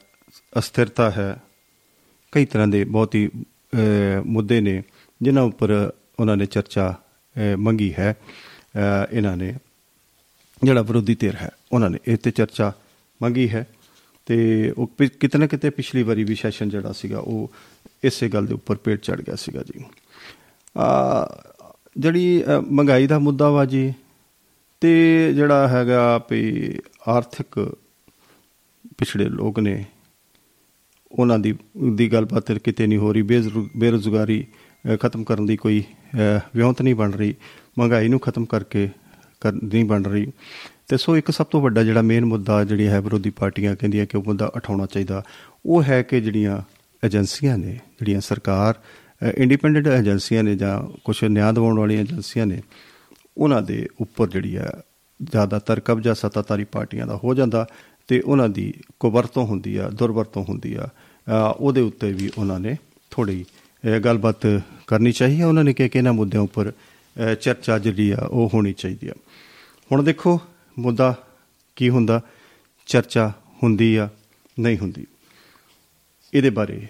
ਅਸਥਿਰਤਾ ਹੈ। ਕਈ ਤਰ੍ਹਾਂ ਦੇ ਬਹੁਤ ਹੀ ਅ, ਮੁੱਦੇ ਨੇ ਜਿਨ੍ਹਾਂ ਉੱਪਰ ਉਹਨਾਂ ਨੇ ਚਰਚਾ ਅ, ਮੰਗੀ ਹੈ। ਅ, ਇਹਨਾਂ ਨੇ ਜਿਹੜਾ ਵਿਰੋਧੀ ਧਿਰ ਹੈ ਉਹਨਾਂ ਨੇ ਇਹ ਤੇ ਚਰਚਾ ਮੰਗੀ ਹੈ। ਤੇ ਉਹ ਪਿ- ਕਿਤੇ ਨਾ ਕਿਤੇ ਪਿਛਲੀ ਵਾਰੀ ਵੀ ਸੈਸ਼ਨ ਜਿਹੜਾ ਸੀਗਾ ਉਹ ਇਸੇ ਗੱਲ ਦੇ ਉੱਪਰ ਪੇਟ ਚੜ ਗਿਆ ਸੀਗਾ ਜੀ। ਆ ਜਿਹੜੀ ਅ, ਮਹਿੰਗਾਈ ਦਾ ਮੁੱਦਾ ਵਾ ਜੀ ਤੇ ਜਿਹੜਾ ਹੈਗਾ ਵੀ ਆਰਥਿਕ ਪਿਛੜੇ ਲੋਕ ਨੇ ਉਹਨਾਂ ਦੀ ਦੀ ਗੱਲਬਾਤ ਕਿਤੇ ਨਹੀਂ ਹੋ ਰਹੀ ਬੇਜ਼ਰੂ- ਬੇਰੁਜ਼ਗਾਰੀ ਅ, ਖਤਮ ਕਰਨ ਦੀ ਕੋਈ ਅ, ਵਿਉਂਤ ਨਹੀਂ ਬਣ ਰਹੀ ਮਹਿੰਗਾਈ ਨੂੰ ਖਤਮ ਕਰਕੇ ਕਰ ਨਹੀਂ ਬਣ ਰਹੀ। ਤੇ ਸੋ ਇੱਕ ਸਭ ਤੋਂ ਵੱਡਾ ਜਿਹੜਾ ਮੇਨ ਮੁੱਦਾ ਜਿਹੜੀ ਹੈ ਵਿਰੋਧੀ ਪਾਰਟੀਆਂ ਕਹਿੰਦੀਆਂ ਕਿ ਉਹ ਮੁੱਦਾ ਉਠਾਉਣਾ ਚਾਹੀਦਾ ਉਹ ਹੈ ਕਿ ਜਿਹੜੀਆਂ ਏਜੰਸੀਆਂ ਨੇ ਜਿਹੜੀਆਂ ਸਰਕਾਰ ਇੰਡੀਪੈਂਡੈਂਟ ਏਜੰਸੀਆਂ ਨੇ ਜਾਂ ਕੁਝ ਨਿਆਂ ਦਿਵਾਉਣ ਵਾਲੀਆਂ ਏਜੰਸੀਆਂ ਨੇ ਉਹਨਾਂ ਦੇ ਉੱਪਰ ਜਿਹੜੀ ਹੈ ਜ਼ਿਆਦਾਤਰ ਕਬਜ਼ਾ ਸੱਤਾਧਾਰੀ ਪਾਰਟੀਆਂ ਦਾ ਹੋ ਜਾਂਦਾ ਤੇ ਉਹਨਾਂ ਦੀ ਕੁਵਰਤੋਂ ਹੁੰਦੀ ਆ ਦੁਰਵਰਤੋਂ ਹੁੰਦੀ ਆ। ਅ, ਉਹਦੇ ਉੱਤੇ ਵੀ ਉਹਨਾਂ ਨੇ ਥੋੜੀ ਗੱਲਬਾਤ ਕਰਨੀ ਚਾਹੀਏ ਉਹਨਾਂ ਨੇ ਕਿਹਾ ਕਿ ਇਹਨਾਂ ਮੁੱਦਿਆਂ ਉੱਪਰ ਅ, ਚਰਚਾ ਜਿਹੜੀ ਆ ਉਹ ਹੋਣੀ ਚਾਹੀਦੀ ਆ। ਹੁਣ ਦੇਖੋ ਮੁੱਦਾ ਕੀ ਹੁੰਦਾ? ਚਰਚਾ ਹੁੰਦੀ ਆ ਨਹੀਂ ਹੁੰਦੀ? ਇਹਦੇ ਬਾਰੇ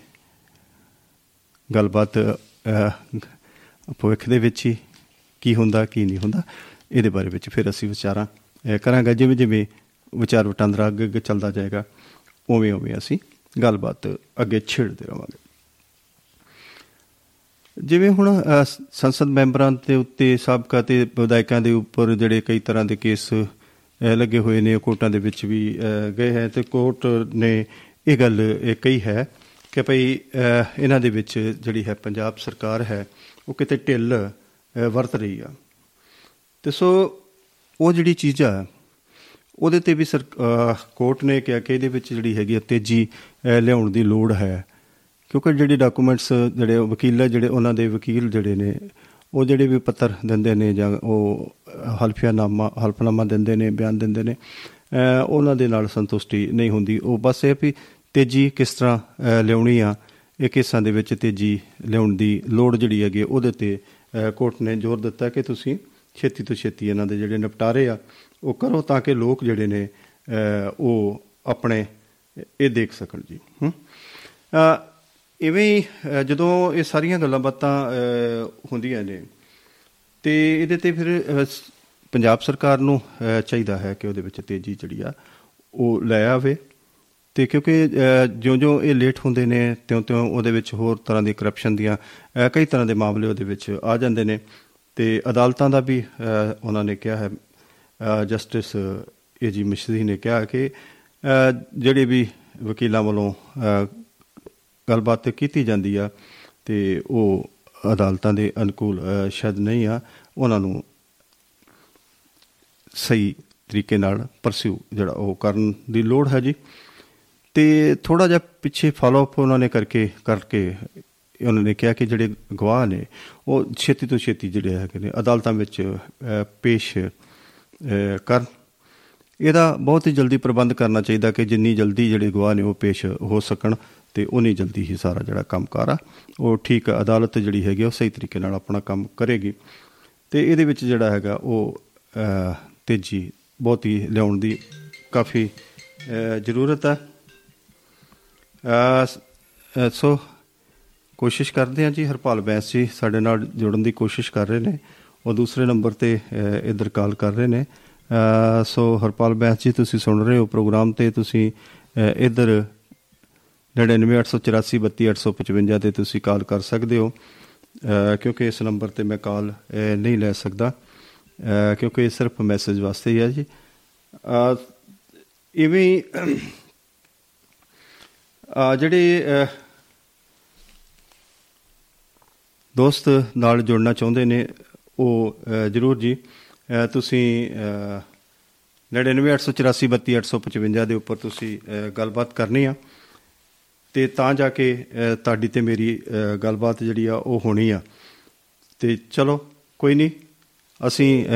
ਗੱਲਬਾਤ ਅ, ਭਵਿੱਖ ਦੇ ਵਿੱਚ ਹੀ ਕੀ ਹੁੰਦਾ ਕੀ ਨਹੀਂ ਹੁੰਦਾ ਇਹਦੇ ਬਾਰੇ ਵਿੱਚ ਫਿਰ ਅਸੀਂ ਵਿਚਾਰਾਂ ਅ, ਕਰਾਂਗੇ। ਜਿਵੇਂ ਜਿਵੇਂ ਵਿਚਾਰ ਵਟਾਂਦਰਾ ਅੱਗੇ ਅੱਗੇ ਚੱਲਦਾ ਜਾਏਗਾ ਉਵੇਂ ਉਵੇਂ ਅਸੀਂ ਗੱਲਬਾਤ ਅੱਗੇ ਛੇੜਦੇ ਰਵਾਂਗੇ। ਜਿਵੇਂ ਹੁਣ ਅ, ਸ- ਸੰਸਦ ਮੈਂਬਰਾਂ ਦੇ ਉੱਤੇ ਸਾਬਕਾ ਤੇ ਵਿਧਾਇਕਾਂ ਦੇ ਉੱਪਰ ਜਿਹੜੇ ਕਈ ਤਰ੍ਹਾਂ ਦੇ ਕੇਸ ਅ, ਲੱਗੇ ਹੋਏ ਨੇ ਕੋਰਟਾਂ ਦੇ ਵਿੱਚ ਵੀ ਅ, ਗਏ ਹੈ ਤੇ ਕੋਰਟ ਨੇ ਇਹ ਗੱਲ ਇਹ ਕਹੀ ਹੈ ਕਿ ਭਈ ਅ, ਇਹਨਾਂ ਦੇ ਵਿੱਚ ਜਿਹੜੀ ਹੈ ਪੰਜਾਬ ਸਰਕਾਰ ਹੈ ਉਹ ਕਿਤੇ ਢਿੱਲ ਅ, ਵਰਤ ਰਹੀ ਆ। ਤੇ ਸੋ ਉਹ ਜਿਹੜੀ ਚੀਜ਼ ਆ ਉਹਦੇ ਤੇ ਵੀ ਸਰ ਅ, ਕੋਰਟ ਨੇ ਕਿਹਾ ਕਿ ਇਹਦੇ ਵਿੱਚ ਜਿਹੜੀ ਹੈਗੀ ਆ ਤੇਜ਼ੀ ਅ, ਲਿਆਉਣ ਦੀ ਲੋੜ ਹੈ। ਕਿਉਂਕਿ ਜਿਹੜੇ ਡਾਕੂਮੈਂਟਸ ਜਿਹੜੇ ਉਹ ਵਕੀਲ ਆ ਜਿਹੜੇ ਉਹਨਾਂ ਦੇ ਵਕੀਲ ਜਿਹੜੇ ਨੇ ਉਹ ਜਿਹੜੇ ਵੀ ਪੱਤਰ ਦਿੰਦੇ ਨੇ ਜਾਂ ਉਹ ਹਲਫੀਆਨਾਮਾ ਹਲਫਨਾਮਾ ਦਿੰਦੇ ਨੇ ਬਿਆਨ ਦਿੰਦੇ ਨੇ ਅ, ਉਹਨਾਂ ਦੇ ਨਾਲ ਸੰਤੁਸ਼ਟੀ ਨਹੀਂ ਹੁੰਦੀ। ਉਹ ਬਸ ਇਹ ਵੀ ਤੇਜ਼ੀ ਕਿਸ ਤਰ੍ਹਾਂ ਅ, ਲਿਆਉਣੀ ਆ ਇਹ ਕੇਸਾਂ ਦੇ ਵਿੱਚ ਤੇਜ਼ੀ ਲਿਆਉਣ ਦੀ ਲੋੜ ਜਿਹੜੀ ਹੈਗੀ ਉਹਦੇ ਤੇ ਅ, ਕੋਰਟ ਨੇ ਜ਼ੋਰ ਦਿੱਤਾ ਕਿ ਤੁਸੀਂ ਛੇਤੀ ਤੋਂ ਛੇਤੀ ਇਹਨਾਂ ਦੇ ਜਿਹੜੇ ਨਿਪਟਾਰੇ ਆ ਉਹ ਕਰੋ ਤਾਂ ਕਿ ਲੋਕ ਜਿਹੜੇ ਨੇ ਅ, ਉਹ ਆਪਣੇ ਇਹ ਦੇਖ ਸਕਣ ਜੀ। ਹੂੰ? ਅ, ਇਵੇਂ ਹੀ ਅ, ਜਦੋਂ ਇਹ ਸਾਰੀਆਂ ਗੱਲਾਂ ਬਾਤਾਂ ਅ, ਹੁੰਦੀਆਂ ਨੇ ਤੇ ਇਹਦੇ ਤੇ ਫਿਰ ਅ, ਸ- ਪੰਜਾਬ ਸਰਕਾਰ ਨੂੰ ਅ, ਚਾਹੀਦਾ ਹੈ ਕਿ ਉਹਦੇ ਵਿੱਚ ਤੇਜ਼ੀ ਜਿਹੜੀ ਆ ਉਹ ਲੈ ਆਵੇ। ਤੇ ਕਿਉਂਕਿ ਅ, ਜਿਉਂ-ਜਿਉਂ ਇਹ ਲੇਟ ਹੁੰਦੇ ਨੇ ਤਿਉਂ-ਤਿਉਂ ਉਹਦੇ ਵਿੱਚ ਹੋਰ ਤਰ੍ਹਾਂ ਦੀ ਕਰਪਸ਼ਨ ਦੀਆਂ ਅ, ਕਈ ਤਰ੍ਹਾਂ ਦੇ ਮਾਮਲੇ ਉਹਦੇ ਵਿੱਚ ਆ ਜਾਂਦੇ ਨੇ। ਤੇ ਅਦਾਲਤਾਂ ਦਾ ਵੀ ਅ, ਉਹਨਾਂ ਨੇ ਕਿਹਾ ਹੈ ਜਸਟਿਸ ਏਜੀ ਮਿਸ਼ਰੀ ਨੇ ਕਿਹਾ ਕਿ ਅ, ਜਿਹੜੇ ਵੀ ਵਕੀਲਾਂ ਵੱਲੋਂ ਅ, ਗੱਲਬਾਤ ਕੀਤੀ ਜਾਂਦੀ ਆ ਤੇ ਉਹ ਅਦਾਲਤਾਂ ਦੇ ਅਨੁਕੂਲ ਅ, ਸ਼ਾਇਦ ਨਹੀਂ ਆ ਉਹਨਾਂ ਨੂੰ ਸਹੀ ਤਰੀਕੇ ਨਾਲ ਪਰਸਿਊ ਜਿਹੜਾ ਉਹ ਕਰਨ ਦੀ ਲੋੜ ਹੈ ਜੀ। ਤੇ ਥੋੜਾ ਜਿਹਾ ਪਿੱਛੇ ਫਾਲੋ ਅਪ ਉਹਨਾਂ ਨੇ ਕਰਕੇ ਕਰਕੇ ਉਹਨਾਂ ਨੇ ਕਿਹਾ ਕਿ ਜਿਹੜੇ ਗਵਾਹ ਨੇ ਉਹ ਛੇਤੀ ਤੋਂ ਛੇਤੀ ਜਿਹੜੇ ਹੈਗੇ ਨੇ ਅਦਾਲਤਾਂ ਵਿੱਚ ਅ, ਪੇਸ਼ ਅ, ਕਰਨ। ਇਹਦਾ ਬਹੁਤ ਹੀ ਜਲਦੀ ਪ੍ਰਬੰਧ ਕਰਨਾ ਚਾਹੀਦਾ ਕਿ ਜਿੰਨੀ ਜਲਦੀ ਜਿਹੜੇ ਗਵਾਹ ਨੇ ਉਹ ਪੇਸ਼ ਹੋ ਸਕਣ ਤੇ ਉਨੀ ਜਲਦੀ ਹੀ ਸਾਰਾ ਜਿਹੜਾ ਕੰਮਕਾਰ ਆ ਉਹ ਠੀਕ ਅਦਾਲਤ ਜਿਹੜੀ ਹੈਗੀ ਆ, ਉਹ ਸਹੀ ਤਰੀਕੇ ਨਾਲ ਆਪਣਾ ਕੰਮ ਕਰੇਗੀ। ਤੇ ਇਹਦੇ ਵਿੱਚ ਜਿਹੜਾ ਹੈਗਾ ਉਹ ਅ, ਤੇਜ਼ੀ ਬਹੁਤ ਹੀ ਲਿਆਉਣ ਦੀ ਕਾਫੀ ਅ, ਜ਼ਰੂਰਤ ਹੈ ਅ, ਸ- ਅ, ਸੋ ਕੋਸ਼ਿਸ਼ ਕਰਦੇ ਹਾਂ ਜੀ ਹਰਪਾਲ ਬੈਂਸ ਜੀ ਸਾਡੇ ਨਾਲ ਜੁੜਨ ਦੀ ਕੋਸ਼ਿਸ਼ ਕਰ ਰਹੇ ਨੇ। ਉਹ ਦੂਸਰੇ ਨੰਬਰ ਤੇ ਅ, ਇੱਧਰ ਕਾਲ ਕਰ ਰਹੇ ਨੇ। ਅ, ਸੋ ਹਰਪਾਲ ਬੈਂਸ ਜੀ ਤੁਸੀਂ ਸੁਣ ਰਹੇ ਹੋ ਪ੍ਰੋਗਰਾਮ ਤੇ। ਤੁਸੀਂ ਅ, ਇੱਧਰ 9984432855 ਤੇ ਤੁਸੀਂ ਕਾਲ ਕਰ ਸਕਦੇ ਹੋ। ਅ, ਕਿਉਂਕਿ ਇਸ ਨੰਬਰ ਤੇ ਮੈਂ ਕਾਲ ਅ, ਨਹੀਂ ਲੈ ਸਕਦਾ। ਅ, ਕਿਉਂਕਿ ਇਹ ਸਿਰਫ ਮੈਸੇਜ ਵਾਸਤੇ ਹੀ ਹੈ ਜੀ। ਅ, ਇਵੇਂ ਹੀ ਅ, ਜਿਹੜੇ ਅ, ਦੋਸਤ ਨਾਲ ਜੁੜਨਾ ਚਾਹੁੰਦੇ ਨੇ ਉਹ ਅ, ਜਰੂਰ ਜੀ ਅ, ਤੁਸੀਂ ਅ, 9984432855 ਦੇ ਉੱਪਰ ਤੁਸੀਂ ਅ, ਗੱਲਬਾਤ ਕਰਨੀ ਆ। ਤੇ ਤਾਂ ਜਾ ਕੇ ਅ, ਤੁਹਾਡੀ ਤੇ ਮੇਰੀ ਅ, ਗੱਲਬਾਤ ਜਿਹੜੀ ਆ ਉਹ ਹੋਣੀ ਆ। ਤੇ ਚਲੋ ਕੋਈ ਨਹੀਂ ਅਸੀਂ ਅ,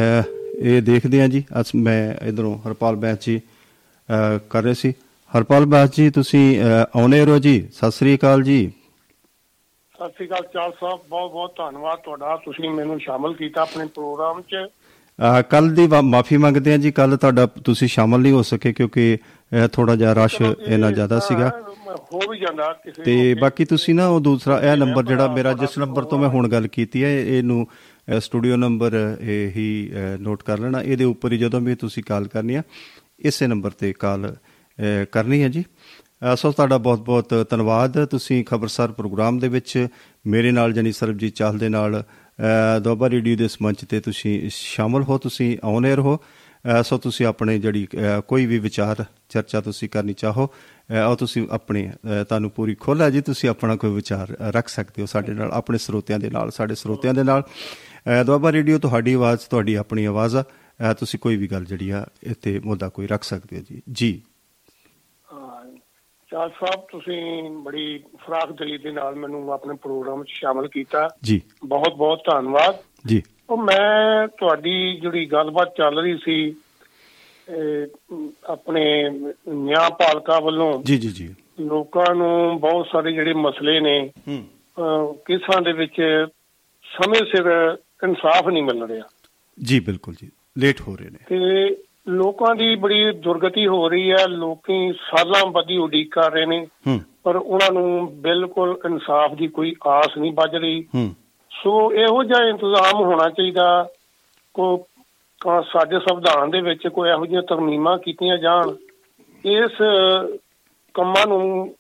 ਇਹ ਦੇਖਦੇ ਹਾਂ ਜੀ। ਅਸ ਮੈਂ ਇਧਰੋਂ ਹਰਪਾਲ ਬੈਂਸ ਜੀ ਅ, ਕਰ ਰਹੇ ਸੀ। ਹਰਪਾਲ ਬੈਂਸ ਜੀ ਤੁਸੀਂ ਅ, ਆਉਣੇ ਰਹੋ ਜੀ। ਸਤਿ ਸ੍ਰੀ ਅਕਾਲ ਜੀ। ਸਤਿ ਸ਼੍ਰੀ ਅਕਾਲ ਚਾਲ ਸਾਹਿਬ ਬਹੁਤ ਬਹੁਤ ਧੰਨਵਾਦ ਤੁਹਾਡਾ। ਤੁਸੀਂ ਮੈਨੂੰ ਸ਼ਾਮਲ ਕੀਤਾ ਆਪਣੇ ਪ੍ਰੋਗਰਾਮ 'ਚ। ਕੱਲ ਦੀ ਮਾਫੀ ਮੰਗਦੇ ਹਾਂ ਜੀ। ਕੱਲ ਤੁਹਾਡਾ ਤੁਸੀਂ ਸ਼ਾਮਲ ਨਹੀਂ ਹੋ ਸਕੇ ਕਿਉਂਕਿ ਥੋੜਾ ਜਿਹਾ ਰਸ਼ ਚਲੋ ਇਹ ਇੰਨਾ ਜ਼ਿਆਦਾ ਸੀਗਾ। ਹੋ ਵੀ ਜਾਂਦਾ ਕਿਸੇ ਤੇ। ਬਾਕੀ ਤੁਸੀਂ ਨਾ ਉਹ ਦੂਸਰਾ ਇਹ ਨੰਬਰ ਜਿਹੜਾ ਮੇਰਾ ਜਿਸ ਨੰਬਰ ਤੋਂ ਮੈਂ ਹੁਣ ਗੱਲ ਕੀਤੀ ਹੈ ਇਹ- ਇਹਨੂੰ ਸਟੂਡੀਓ ਨੰਬਰ ਇਹ ਹੀ ਨੋਟ ਕਰ ਲੈਣਾ। ਇਹਦੇ ਉੱਪਰ ਹੀ ਜਦੋਂ ਵੀ ਤੁਸੀਂ ਕਾਲ ਕਰਨੀ ਆ ਇਸੇ ਨੰਬਰ ਤੇ ਕਾਲ ਕਰਨੀ ਹੈ ਜੀ। ਅ, ਸੋ ਤੁਹਾਡਾ ਬਹੁਤ-ਬਹੁਤ ਧੰਨਵਾਦ। ਤੁਸੀਂ ਖਬਰਸਾਰ ਪ੍ਰੋਗਰਾਮ ਦੇ ਵਿੱਚ ਮੇਰੇ ਨਾਲ ਜਨੀ ਸਰਬਜੀਤ ਚਾਹਲ ਦੇ ਨਾਲ ਅ, ਦੁਆਬਾ ਰੇਡੀਓ ਦੇ ਇਸ ਮੰਚ ਤੇ ਤੁਸੀਂ ਸ਼ਾਮਲ ਹੋ ਤੁਸੀਂ ਆਉਨੇ ਰਹੋ ਅ, ਸੋ ਤੁਸੀਂ ਆਪਣੇ ਜਿਹੜੀ ਅ, ਕੋਈ ਵੀ ਵਿਚਾਰ ਚਰਚਾ ਤੁਸੀਂ ਕਰਨੀ ਚਾਹੋ ਅ, ਉਹ ਤੁਸੀਂ ਆਪਣੇ ਅ, ਤੁਹਾਨੂੰ ਪੂਰੀ ਖੁੱਲ੍ਹ ਹੈ ਜੀ। ਤੁਸੀਂ ਆਪਣਾ ਕੋਈ ਵਿਚਾਰ ਅ, ਰੱਖ ਸਕਦੇ ਹੋ ਸਾਡੇ ਨਾਲ ਆਪਣੇ ਸਰੋਤਿਆਂ ਦੇ ਨਾਲ ਸਾਡੇ ਸਰੋਤਿਆਂ ਦੇ ਨਾਲ। ਅ, ਦੁਆਬਾ ਰੇਡੀਓ ਤੁਹਾਡੀ ਆਵਾਜ਼ ਤੁਹਾਡੀ ਆਪਣੀ ਆਵਾਜ਼ ਆ। ਅ, ਤੁਸੀਂ ਕੋਈ ਵੀ ਗੱਲ ਜਿਹੜੀ ਆ ਇੱਥੇ ਮੁੱਦਾ ਕੋਈ ਰੱਖ ਸਕਦੇ ਹੋ ਜੀ। ਜੀ। ਹਾਂ, ਚਾਲ ਸਾਹਿਬ ਤੁਸੀਂ ਬੜੀ ਫਰਾਖ ਦਿਲੀ ਦੇ ਨਾਲ ਮੈਨੂੰ ਆਪਣੇ ਪ੍ਰੋਗਰਾਮ 'ਚ ਸ਼ਾਮਲ ਕੀਤਾ। ਜੀ। ਬਹੁਤ ਬਹੁਤ ਧੰਨਵਾਦ। ਜੀ। ਉਹ ਮੈਂ ਤੁਹਾਡੀ ਜਿਹੜੀ ਗੱਲਬਾਤ ਚੱਲ ਰਹੀ ਸੀ ਆਪਣੇ ਨਿਆਂਪਾਲਕਾ ਵੱਲੋਂ ਜੀ ਜੀ ਜੀ। ਲੋਕਾਂ ਨੂੰ ਬਹੁਤ ਸਾਰੇ ਜਿਹੜੇ ਮਸਲੇ ਨੇ ਕੇਸਾਂ ਦੇ ਵਿੱਚ ਸਮੇਂ ਸਿਰ ਇਨਸਾਫ ਨਹੀਂ ਮਿਲ ਰਿਹਾ। ਜੀ ਬਿਲਕੁਲ ਜੀ। ਲੇਟ ਹੋ ਰਹੇ ਨੇ। ਤੇ ਲੋਕਾਂ ਦੀ ਬੜੀ ਦੁਰਗਤੀ ਹੋ ਰਹੀ ਹੈ ਲੋਕੀ ਸਾਲਾਂ ਬੱਧੀ ਉਡੀਕ ਕਰ ਰਹੇ ਨੇ। ਪਰ ਉਹਨਾਂ ਨੂੰ ਬਿਲਕੁਲ ਇਨਸਾਫ ਦੀ ਕੋਈ ਆਸ ਨਹੀਂ ਵੱਜ ਰਹੀ। ਸੋ ਇਹੋ ਜਿਹਾ ਇੰਤਜ਼ਾਮ ਹੋਣਾ ਚਾਹੀਦਾ ਕੋ ਸਾਡੇ ਸੰਵਿਧਾਨ ਦੇ ਵਿੱਚ ਕੋਈ ਇਹੋ ਜਿਹੀਆਂ ਤਰਮੀਮਾਂ ਕੀਤੀਆਂ ਜਾਣ ਇਸ ਕੰਮਾਂ ਨੂੰ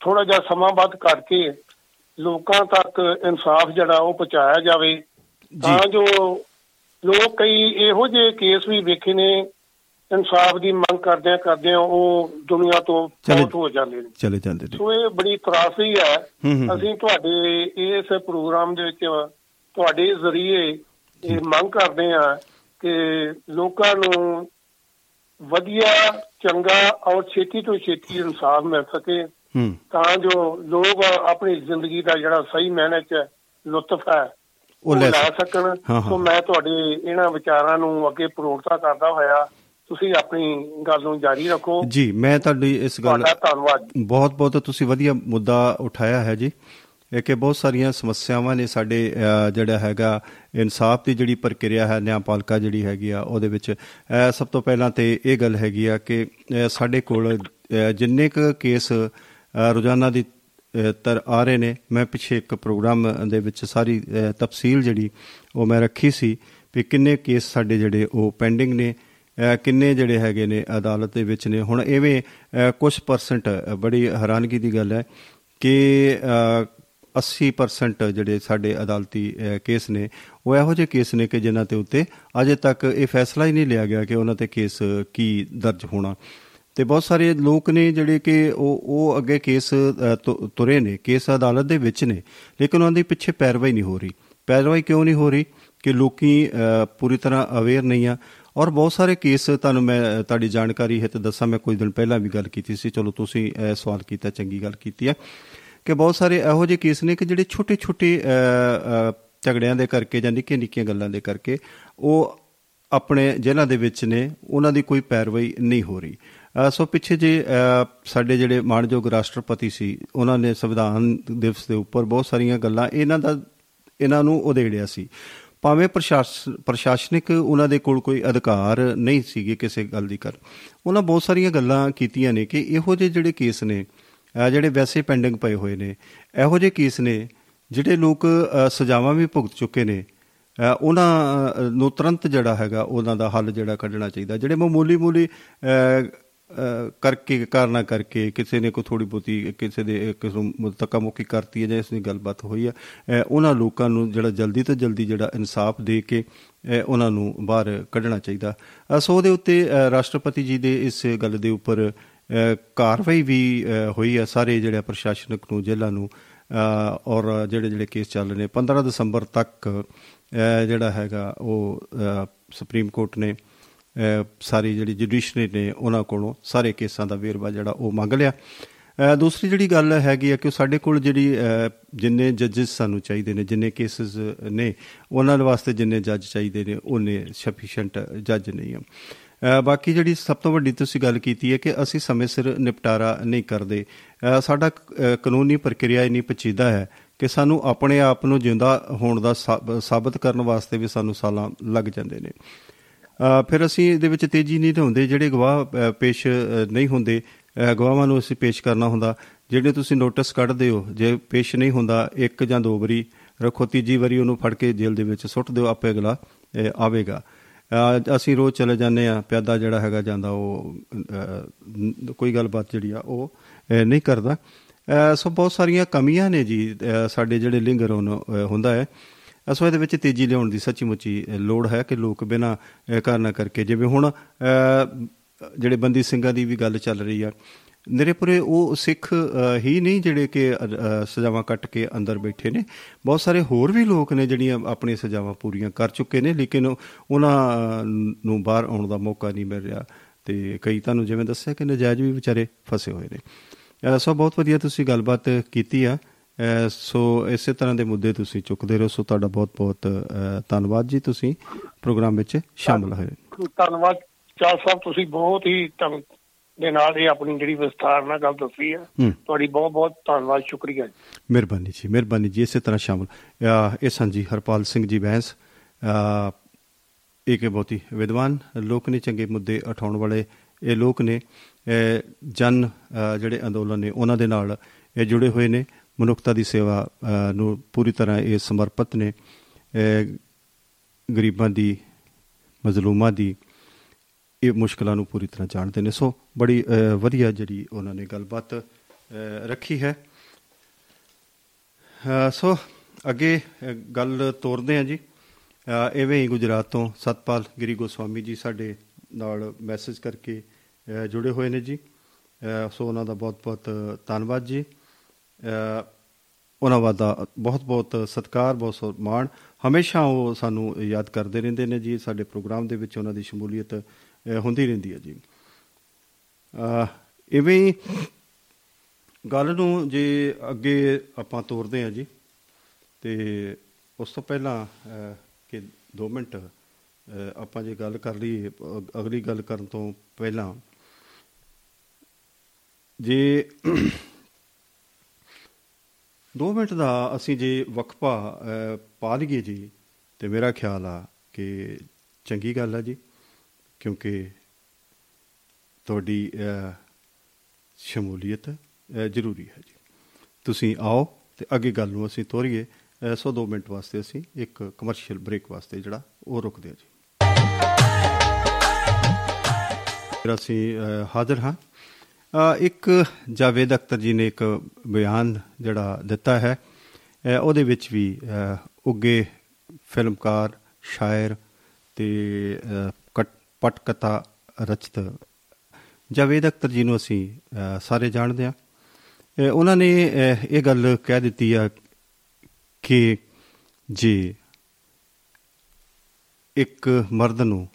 ਥੋੜਾ ਜਿਹਾ ਸਮਾਂ ਵੱਧ ਕਰਕੇ ਲੋਕਾਂ ਤੱਕ ਇਨਸਾਫ ਜਿਹੜਾ ਉਹ ਪਹੁੰਚਾਇਆ ਜਾਵੇ। ਤਾਂ ਜੋ ਲੋਕ ਕਈ ਇਹੋ ਜਿਹੇ ਕੇਸ ਵੀ ਵੇਖੇ ਨੇ ਇਨਸਾਫ ਦੀ ਮੰਗ ਕਰਦਿਆਂ ਕਰਦਿਆਂ ਉਹ ਦੁਨੀਆ ਤੋਂ ਚਲੇ- ਫੌਤ ਹੋ ਜਾਂਦੇ ਨੇ। ਚਲੇ ਜਾਂਦੇ ਨੇ। ਸੋ ਇਹ ਬੜੀ ਤਰਾਸਦੀ ਹੈ ਹੂੰ, ਹੂੰ। ਅਸੀਂ ਤੁਹਾਡੇ ਇਸ ਪ੍ਰੋਗਰਾਮ ਦੇ ਵਿੱਚ ਤੁਹਾਡੇ ਜ਼ਰੀਏ ਇਹ ਮੰਗ ਕਰਦੇ ਹਾਂ ਕਿ ਲੋਕਾਂ ਨੂੰ ਵਧੀਆ ਚੰਗਾ ਔਰ ਛੇਤੀ ਤੋਂ ਛੇਤੀ ਇਨਸਾਫ ਮਿਲ ਸਕੇ ਹੂੰ। ਤਾਂ ਜੋ ਲੋਕ ਆਪਣੀ ਜ਼ਿੰਦਗੀ ਦਾ ਜਿਹੜਾ ਸਹੀ ਮਾਇਨੇ 'ਚ ਲੁਤਫ ਹੈ ਉਹ ਲੈ ਲੈ ਸਕ- ਸਕਣ। ਸੋ। ਮੈਂ ਤੁਹਾਡੇ ਇਹਨਾਂ ਵਿਚਾਰਾਂ ਨੂੰ ਅੱਗੇ ਪ੍ਰੋੜਤਾ ਕਰਦਾ ਹੋਇਆ ਤੁਸੀਂ ਆਪਣੀ ਗੱਲ ਨੂੰ ਜਾਰੀ ਰੱਖੋ। ਜੀ ਮੈਂ ਤੁਹਾਡੀ ਇਸ ਗੱਲ ਤੁਹਾਡਾ ਧੰਨਵਾਦ। ਬਹੁਤ ਬਹੁਤ ਤੁਸੀਂ ਵਧੀਆ ਮੁੱਦਾ ਉਠਾਇਆ ਹੈ ਜੀ। ਇਹ ਕਿ ਬਹੁਤ ਸਾਰੀਆਂ ਸਮੱਸਿਆਵਾਂ ਨੇ ਸਾਡੇ ਜਿਹੜਾ ਹੈਗਾ ਇਨਸਾਫ ਦੀ ਜਿਹੜੀ ਪ੍ਰਕਿਰਿਆ ਹੈ ਨਿਆਂਪਾਲਕਾ ਜਿਹੜੀ ਹੈਗੀ ਆ ਉਹਦੇ ਵਿੱਚ। ਸਭ ਤੋਂ ਪਹਿਲਾਂ ਤੇ ਇਹ ਗੱਲ ਹੈਗੀ ਆ ਕਿ ਸਾਡੇ ਕੋਲ ਜਿੰਨੇ ਕੁ ਕੇਸ ਰੋਜ਼ਾਨਾ ਦੀ ਤਰ ਆ ਰਹੇ ਨੇ। ਮੈਂ ਪਿੱਛੇ ਇੱਕ ਪ੍ਰੋਗਰਾਮ ਦੇ ਵਿੱਚ ਸਾਰੀ ਅ, ਤਫਸੀਲ ਜਿਹੜੀ ਉਹ ਮੈਂ ਰੱਖੀ ਸੀ ਵੀ ਕਿੰਨੇ ਕੇਸ ਸਾਡੇ ਜਿਹੜੇ ਉਹ ਪੈਂਡਿੰਗ ਨੇ ਅ, ਕਿੰਨੇ ਜਿਹੜੇ ਹੈਗੇ ਨੇ ਅਦਾਲਤ ਦੇ ਵਿੱਚ ਨੇ। ਹੁਣ ਐਵੇਂ ਕੁਝ ਪਰਸੈਂਟ ਬੜੀ ਹੈਰਾਨਗੀ ਦੀ ਗੱਲ ਹੈ ਕਿ ਅ, 80% ਜਿਹੜੇ ਸਾਡੇ ਅਦਾਲਤੀ ਅ, ਕੇਸ ਨੇ ਉਹ ਇਹੋ ਜਿਹੇ ਕੇਸ ਨੇ ਕਿ ਜਿਨ੍ਹਾਂ ਤੇ ਉੱਤੇ ਅਜੇ ਤੱਕ ਇਹ ਫੈਸਲਾ ਹੀ ਨਹੀਂ ਲਿਆ ਗਿਆ ਕਿ ਉਹਨਾਂ ਤੇ ਕੇਸ ਕੀ ਦਰਜ ਹੋਣਾ। ਤੇ ਬਹੁਤ ਸਾਰੇ ਲੋਕ ਨੇ ਜਿਹੜੇ ਕਿ ਉਹ ਉਹ ਅੱਗੇ ਕੇਸ ਅ, ਤੁ- ਤੁਰੇ ਨੇ ਕੇਸ ਅਦਾਲਤ ਦੇ ਵਿੱਚ ਨੇ ਲੇਕਿਨ ਉਹਨਾਂ ਦੀ ਪਿੱਛੇ ਪੈਰਵਾਈ ਨਹੀਂ ਹੋ ਰਹੀ। ਪੈਰਵਾਈ ਕਿਉਂ ਨਹੀਂ ਹੋ ਰਹੀ? ਕਿ ਲੋਕੀ ਅ, ਪੂਰੀ ਤਰ੍ਹਾਂ ਅਵੇਅਰ ਨਹੀਂ ਆ। ਔਰ ਬਹੁਤ ਸਾਰੇ ਕੇਸ ਤੁਹਾਨੂੰ ਮੈਂ ਅ, ਤੁਹਾਡੀ ਜਾਣਕਾਰੀ ਹੈ ਤੇ ਦੱਸਾਂ ਮੈਂ ਕੁਝ ਦਿਨ ਪਹਿਲਾਂ ਵੀ ਗੱਲ ਕੀਤੀ ਸੀ। ਚਲੋ ਤੁਸੀਂ ਇਹ ਸਵਾਲ ਕੀਤਾ ਚੰਗੀ ਗੱਲ ਕੀਤੀ ਹੈ ਕਿ ਬਹੁਤ ਸਾਰੇ ਇਹੋ ਜਿਹੇ ਕੇਸ ਨੇ ਕਿ ਜਿਹੜੇ ਛੋਟੇ ਛੋਟੇ ਝਗੜਿਆਂ ਦੇ ਕਰਕੇ ਜਾਂ ਨਿੱਕੀਆਂ ਨਿੱਕੀਆਂ ਗੱਲਾਂ ਦੇ ਕਰਕੇ ਉਹ ਆਪਣੇ ਜੇਲ੍ਹਾਂ ਦੇ ਵਿੱਚ ਨੇ ਉਹਨਾਂ ਦੀ ਕੋਈ ਪੈਰਵਾਈ ਨਹੀਂ ਹੋ ਰਹੀ। ਅ, ਸੋ ਪਿੱਛੇ ਜੇ ਅ, ਸਾਡੇ ਜਿਹੜੇ ਮਾਣਯੋਗ ਰਾਸ਼ਟਰਪਤੀ ਸੀ ਉਹਨਾਂ ਨੇ ਸੰਵਿਧਾਨ ਦਿਵਸ ਦੇ ਉੱਪਰ ਬਹੁਤ ਸਾਰੀਆਂ ਗੱਲਾਂ ਇਹਨਾਂ ਦਾ ਇਹਨਾਂ ਨੂੰ ਉਧੇੜਿਆ ਸੀ। ਭਾਵੇਂ ਪ੍ਰਸ਼ਾਸ- ਪ੍ਰਸ਼ਾਸਨਿਕ ਉਹਨਾਂ ਦੇ ਕੋਲ ਕੋਈ ਅਧਿਕਾਰ ਨਹੀਂ ਸੀਗੇ ਕਿਸੇ ਗੱਲ ਦੀ ਕਰ ਉਹਨਾਂ ਬਹੁਤ ਸਾਰੀਆਂ ਗੱਲਾਂ ਕੀਤੀਆਂ ਨੇ ਕਿ ਇਹੋ ਜਿਹੇ ਜਿਹੜੇ ਕੇਸ ਨੇ ਅ, ਜਿਹੜੇ ਵੈਸੇ ਪੈਂਡਿੰਗ ਪਏ ਹੋਏ ਨੇ ਇਹੋ ਜਿਹੇ ਕੇਸ ਨੇ ਜਿਹੜੇ ਲੋਕ ਅ, ਸਜ਼ਾਵਾਂ ਵੀ ਭੁਗਤ ਚੁੱਕੇ ਨੇ ਅ, ਉਹਨਾਂ ਅ, ਨੂੰ ਤੁਰੰਤ ਜਿਹੜਾ ਹੈਗਾ ਉਹਨਾਂ ਦਾ ਹੱਲ ਜਿਹੜਾ ਕੱਢਣਾ ਚਾਹੀਦਾ ਜਿਹੜੇ ਮਾਮੂਲੀ ਮੂਲੀ ਕਰਕੇ ਕਾਰਨਾ ਕਰਕੇ ਕਿਸੇ ਨੇ ਕੋਈ ਥੋੜੀ ਬਹੁਤੀ ਕਿਸੇ ਦੇ ਕਿਸੇ ਨੂੰ ਤੱਕਾਮੁੱਕੀ ਕਰਤੀ ਹੈ ਜਾਂ ਇਸ ਦੀ ਗੱਲਬਾਤ ਹੋਈ ਹੈ ਅ, ਉਹਨਾਂ ਲੋਕਾਂ ਨੂੰ ਜਿਹੜਾ ਜਲਦੀ ਤੋਂ ਜਲਦੀ ਜਿਹੜਾ ਇਨਸਾਫ ਦੇ ਕੇ ਅ, ਉਹਨਾਂ ਨੂੰ ਬਾਹਰ ਕੱਢਣਾ ਚਾਹੀਦਾ। ਅ, ਸੋ ਉਹਦੇ ਉੱਤੇ ਅ, ਰਾਸ਼ਟਰਪਤੀ ਜੀ ਦੇ ਇਸ ਗੱਲ ਦੇ ਉੱਪਰ ਅ, ਕਾਰਵਾਈ ਵੀ ਅ, ਹੋਈ ਹੈ ਸਾਰੇ ਜਿਹੜੇ ਪ੍ਰਸ਼ਾਸਨਿਕ ਨੂੰ ਜੇਲ੍ਹਾਂ ਨੂੰ ਅ, ਔਰ ਜਿਹੜੇ ਜਿਹੜੇ ਕੇਸ ਚੱਲ ਰਹੇ ਨੇ। 15 ਦਸੰਬਰ ਤੱਕ ਅ, ਜਿਹੜਾ ਹੈਗਾ ਉਹ ਅ, ਸੁਪਰੀਮ ਕੋਰਟ ਨੇ ਅ, ਸਾਰੀ ਜਿਹੜੀ ਜੁਡੀਸ਼ਰੀ ਨੇ ਉਹਨਾਂ ਕੋਲੋਂ ਸਾਰੇ ਕੇਸਾਂ ਦਾ ਵੇਰਵਾ ਜਿਹੜਾ ਉਹ ਮੰਗ ਲਿਆ। ਅ, ਦੂਸਰੀ ਜਿਹੜੀ ਗੱਲ ਹੈਗੀ ਆ ਕਿ ਸਾਡੇ ਕੋਲ ਜਿਹੜੀ ਅ, ਜਿੰਨੇ ਜੱਜਸ ਸਾਨੂੰ ਚਾਹੀਦੇ ਨੇ ਜਿੰਨੇ ਕੇਸਸ ਨੇ ਉਹਨਾਂ ਦੇ ਵਾਸਤੇ ਜਿੰਨੇ ਜੱਜ ਚਾਹੀਦੇ ਨੇ ਉਹਨੇ ਸਫੀਸ਼ੀਐਂਟ ਜੱਜ ਨਹੀਂ ਆ। ਅ, ਬਾਕੀ ਜਿਹੜੀ ਸਭ ਤੋਂ ਵੱਡੀ ਤੁਸੀਂ ਗੱਲ ਕੀਤੀ ਹੈ ਕਿ ਅਸੀਂ ਸਮੇਂ ਸਿਰ ਨਿਪਟਾਰਾ ਨਹੀਂ ਕਰਦੇ। ਅ, ਸਾਡਾ ਅ, ਕਾਨੂੰਨੀ ਪ੍ਰਕਿਰਿਆ ਇੰਨੀ ਪਚੀਦਾ ਹੈ ਕਿ ਸਾਨੂੰ ਆਪਣੇ ਆਪ ਨੂੰ ਜਿੰਦਾ ਹੋਣ ਦਾ ਸਾਬ- ਸਾਬਤ ਕਰਨ ਵਾਸਤੇ ਵੀ ਸਾਨੂੰ ਸਾਲਾਂ ਲੱਗ ਜਾਂਦੇ ਨੇ। ਅ, ਫਿਰ ਅਸੀਂ ਇਹਦੇ ਵਿੱਚ ਤੇਜ਼ੀ ਨਹੀਂ ਲਿਆਉਂਦੇ ਜਿਹੜੇ ਗਵਾਹ ਅ, ਪੇਸ਼ ਅ, ਨਹੀਂ ਹੁੰਦੇ ਅ, ਗਵਾਹਾਂ ਨੂੰ ਅਸੀਂ ਪੇਸ਼ ਕਰਨਾ ਹੁੰਦਾ। ਜਿਹੜੇ ਤੁਸੀਂ ਨੋਟਿਸ ਕੱਢਦੇ ਹੋ ਜੇ ਪੇਸ਼ ਨਹੀਂ ਹੁੰਦਾ ਇੱਕ ਜਾਂ ਦੋ ਵਾਰੀ ਰੱਖੋ ਤੀਜੀ ਵਾਰੀ ਉਹਨੂੰ ਫੜ ਕੇ ਜੇਲ੍ਹ ਦੇ ਵਿੱਚ ਸੁੱਟ ਦਿਓ ਆਪੇ ਅਗਲਾ ਅ, ਆਵੇਗਾ। ਅ, ਅਸੀਂ ਰੋਜ਼ ਚਲੇ ਜਾਂਦੇ ਆ ਪਿਆਦਾ ਜਿਹੜਾ ਹੈਗਾ ਜਾਂਦਾ ਉਹ ਅ, ਨ- ਕੋਈ ਗੱਲਬਾਤ ਜਿਹੜੀ ਆ ਉਹ ਅ, ਨਹੀਂ ਕਰਦਾ। ਅ, ਸੋ ਬਹੁਤ ਸਾਰੀਆਂ ਕਮੀਆਂ ਨੇ ਜੀ ਅ, ਸਾਡੇ ਜਿਹੜੇ ਲਿੰਗਰ ਹੁੰਦਾ ਹੈ। ਅਸੋ ਇਹਦੇ ਵਿੱਚ ਤੇਜ਼ੀ ਲਿਆਉਣ ਦੀ ਸੱਚੀ ਮੁੱਚੀ ਲੋੜ ਹੈ ਕਿ ਲੋਕ ਬਿਨਾਂ ਅ, ਕਾਰਨਾਂ ਕਰਕੇ ਜਿਵੇਂ ਹੁਣ ਅ, ਜਿਹੜੇ ਬੰਦੀ ਸਿੰਘਾਂ ਦੀ ਵੀ ਗੱਲ ਚੱਲ ਰਹੀ ਆ ਨਿਰੇਪੁਰੇ ਉਹ ਸਿੱਖ ਅ, ਹੀ ਨਹੀਂ ਜਿਹੜੇ ਕਿ ਅ, ਅ, ਸਜ਼ਾਵਾਂ ਕੱਟ ਕੇ ਅੰਦਰ ਬੈਠੇ ਨੇ। ਬਹੁਤ ਸਾਰੇ ਹੋਰ ਵੀ ਲੋਕ ਨੇ ਜਿਹੜੀਆਂ ਆਪਣੀਆਂ ਸਜ਼ਾਵਾਂ ਪੂਰੀਆਂ ਕਰ ਚੁੱਕੇ ਨੇ ਲੇਕਿਨ ਉਹਨਾਂ ਅ, ਨੂੰ ਬਾਹਰ ਆਉਣ ਦਾ ਮੌਕਾ ਨਹੀਂ ਮਿਲ ਰਿਹਾ। ਤੇ ਕਈ ਤੁਹਾਨੂੰ ਜਿਵੇਂ ਦੱਸਿਆ ਕਿ ਨਜਾਇਜ਼ ਵੀ ਵਿਚਾਰੇ ਫਸੇ ਹੋਏ ਨੇ। ਅ, ਸੋ ਬਹੁਤ ਵਧੀਆ ਤੁਸੀਂ ਗੱਲਬਾਤ ਕੀਤੀ ਆ। ਅ, ਸੋ ਇਸੇ ਤਰ੍ਹਾਂ ਦੇ ਮੁੱਦੇ ਤੁਸੀਂ ਚੁੱਕਦੇ ਰਹੋ। ਸੋ ਤੁਹਾਡਾ ਬਹੁਤ ਬਹੁਤ ਧੰਨਵਾਦ ਜੀ ਤੁਸੀਂ ਪ੍ਰੋਗਰਾਮ ਵਿੱਚ ਸ਼ਾਮਲ ਹੋਏ। ਧੰਨਵਾਦ। ਚਾਲ ਸਾਹਿਬ ਤੁਸੀਂ ਬਹੁਤ ਹੀ ਦੇ ਨਾਲ ਇਹ ਆਪਣੀ ਜਿਹੜੀ ਵਿਸਥਾਰ ਨਾਲ ਗੱਲ ਦੱਸੀ ਹੈ ਹੂੰ। ਤੁਹਾਡੀ ਬਹੁਤ ਬਹੁਤ ਧੰਨਵਾਦ ਸ਼ੁਕਰੀਆ ਜੀ। ਮਿਹਰਬਾਨੀ ਜੀ ਮਿਹਰਬਾਨੀ ਜੀ ਇਸੇ ਤਰ੍ਹਾਂ ਸ਼ਾਮਲ। ਇਹ ਸਨ ਜੀ ਹਰਪਾਲ ਸਿੰਘ ਜੀ ਬੈਂਸ ਅ, ਇਹ ਕਿ ਬਹੁਤ ਹੀ ਵਿਦਵਾਨ ਲੋਕ ਨੇ ਚੰਗੇ ਮੁੱਦੇ ਉਠਾਉਣ ਵਾਲੇ ਇਹ ਲੋਕ ਨੇ। ਜਨ ਜਿਹੜੇ ਅੰਦੋਲਨ ਨੇ ਉਹਨਾਂ ਦੇ ਨਾਲ ਇਹ ਜੁੜੇ ਹੋਏ ਨੇ। ਮਨੁੱਖਤਾ ਦੀ ਸੇਵਾ ਅ, ਨੂੰ ਪੂਰੀ ਤਰ੍ਹਾਂ ਇਹ ਸਮਰਪਿਤ ਨੇ। ਅ, ਗਰੀਬਾਂ ਦੀ ਮਜ਼ਲੂਮਾਂ ਦੀ ਇਹ ਮੁਸ਼ਕਲਾਂ ਨੂੰ ਪੂਰੀ ਤਰ੍ਹਾਂ ਜਾਣਦੇ ਨੇ। ਸੋ ਬੜੀ ਅ, ਵਧੀਆ ਜਿਹੜੀ ਉਹਨਾਂ ਨੇ ਗੱਲਬਾਤ ਅ, ਰੱਖੀ ਹੈ। ਅ, ਸੋ ਅੱਗੇ ਅ, ਗੱਲ ਤੋਰਦੇ ਹਾਂ ਜੀ। ਅ, ਐਵੇਂ ਹੀ ਗੁਜਰਾਤ ਤੋਂ ਸਤਪਾਲ ਗਿਰੀ ਗੋਸਵਾਮੀ ਜੀ ਸਾਡੇ ਨਾਲ ਮੈਸੇਜ ਕਰਕੇ ਅ, ਜੁੜੇ ਹੋਏ ਨੇ ਜੀ। ਅ, ਸੋ ਉਹਨਾਂ ਦਾ ਬਹੁਤ-ਬਹੁਤ ਧੰਨਵਾਦ ਜੀ। ਅ, ਉਹਨਾਂ ਦਾ ਬਹੁਤ-ਬਹੁਤ ਸਤਿਕਾਰ ਬਹੁਤ ਮਾਣ ਹਮੇਸ਼ਾ ਉਹ ਸਾਨੂੰ ਯਾਦ ਕਰਦੇ ਰਹਿੰਦੇ ਨੇ ਜੀ ਸਾਡੇ ਪ੍ਰੋਗਰਾਮ ਦੇ ਵਿੱਚ ਉਹਨਾਂ ਦੀ ਸ਼ਮੂਲੀਅਤ ਅ, ਹੁੰਦੀ ਰਹਿੰਦੀ ਹੈ ਜੀ। ਅ, ਇਵੇਂ ਹੀ ਗੱਲ ਨੂੰ ਜੇ ਅੱਗੇ ਆਪਾਂ ਤੋਰਦੇ ਹਾਂ ਜੀ ਤੇ ਉਸ ਤੋਂ ਪਹਿਲਾਂ ਅ, ਕਿ 2 ਮਿੰਟ ਅ, ਆਪਾਂ ਜੇ ਗੱਲ ਕਰ ਲਈਏ ਅ- ਅਗਲੀ ਗੱਲ ਕਰਨ ਤੋਂ ਪਹਿਲਾਂ ਜੇ 2 ਮਿੰਟ ਦਾ ਅਸੀਂ ਜੇ ਵਕਫਾ ਅ, ਪਾ ਲਈਏ ਜੀ ਤੇ ਮੇਰਾ ਖਿਆਲ ਆ ਕਿ ਚੰਗੀ ਗੱਲ ਆ ਜੀ ਕਿਉਂਕਿ ਤੁਹਾਡੀ ਅ, ਸ਼ਮੂਲੀਅਤ ਅ, ਜ਼ਰੂਰੀ ਹੈ ਜੀ। ਤੁਸੀਂ ਆਓ ਤੇ ਅੱਗੇ ਗੱਲ ਨੂੰ ਅਸੀਂ ਤੋਰੀਏ। ਅ, ਸੋ 2 ਮਿੰਟ ਵਾਸਤੇ ਅਸੀਂ ਇੱਕ ਕਮਰਸ਼ੀਅਲ ਬ੍ਰੇਕ ਵਾਸਤੇ ਜਿਹੜਾ ਉਹ ਰੁਕਦੇ ਹਾਂ ਜੀ। ਫਿਰ ਅਸੀਂ ਅ, ਹਾਜ਼ਰ ਹਾਂ। ਅ, ਇੱਕ ਜਾਵੇਦ ਅਖਤਰ ਜੀ ਨੇ ਇੱਕ ਬਿਆਨ ਜਿਹੜਾ ਦਿੱਤਾ ਹੈ ਅ, ਉਹਦੇ ਵਿੱਚ ਵੀ ਅ, ਉੱਗੇ ਫਿਲਮਕਾਰ ਸ਼ਾਇਰ ਤੇ ਅ, ਕਟ- ਪਟਕਥਾ ਰਚਤ ਜਾਵੇਦ ਅਖਤਰ ਜੀ ਨੂੰ ਅਸੀਂ ਅ, ਸਾਰੇ ਜਾਣਦੇ ਹਾਂ। ਅ, ਉਹਨਾਂ ਨੇ ਅ, ਇਹ ਗੱਲ ਕਹਿ ਦਿੱਤੀ ਆ ਕਿ ਜੇ ਇੱਕ ਮਰਦ ਨੂੰ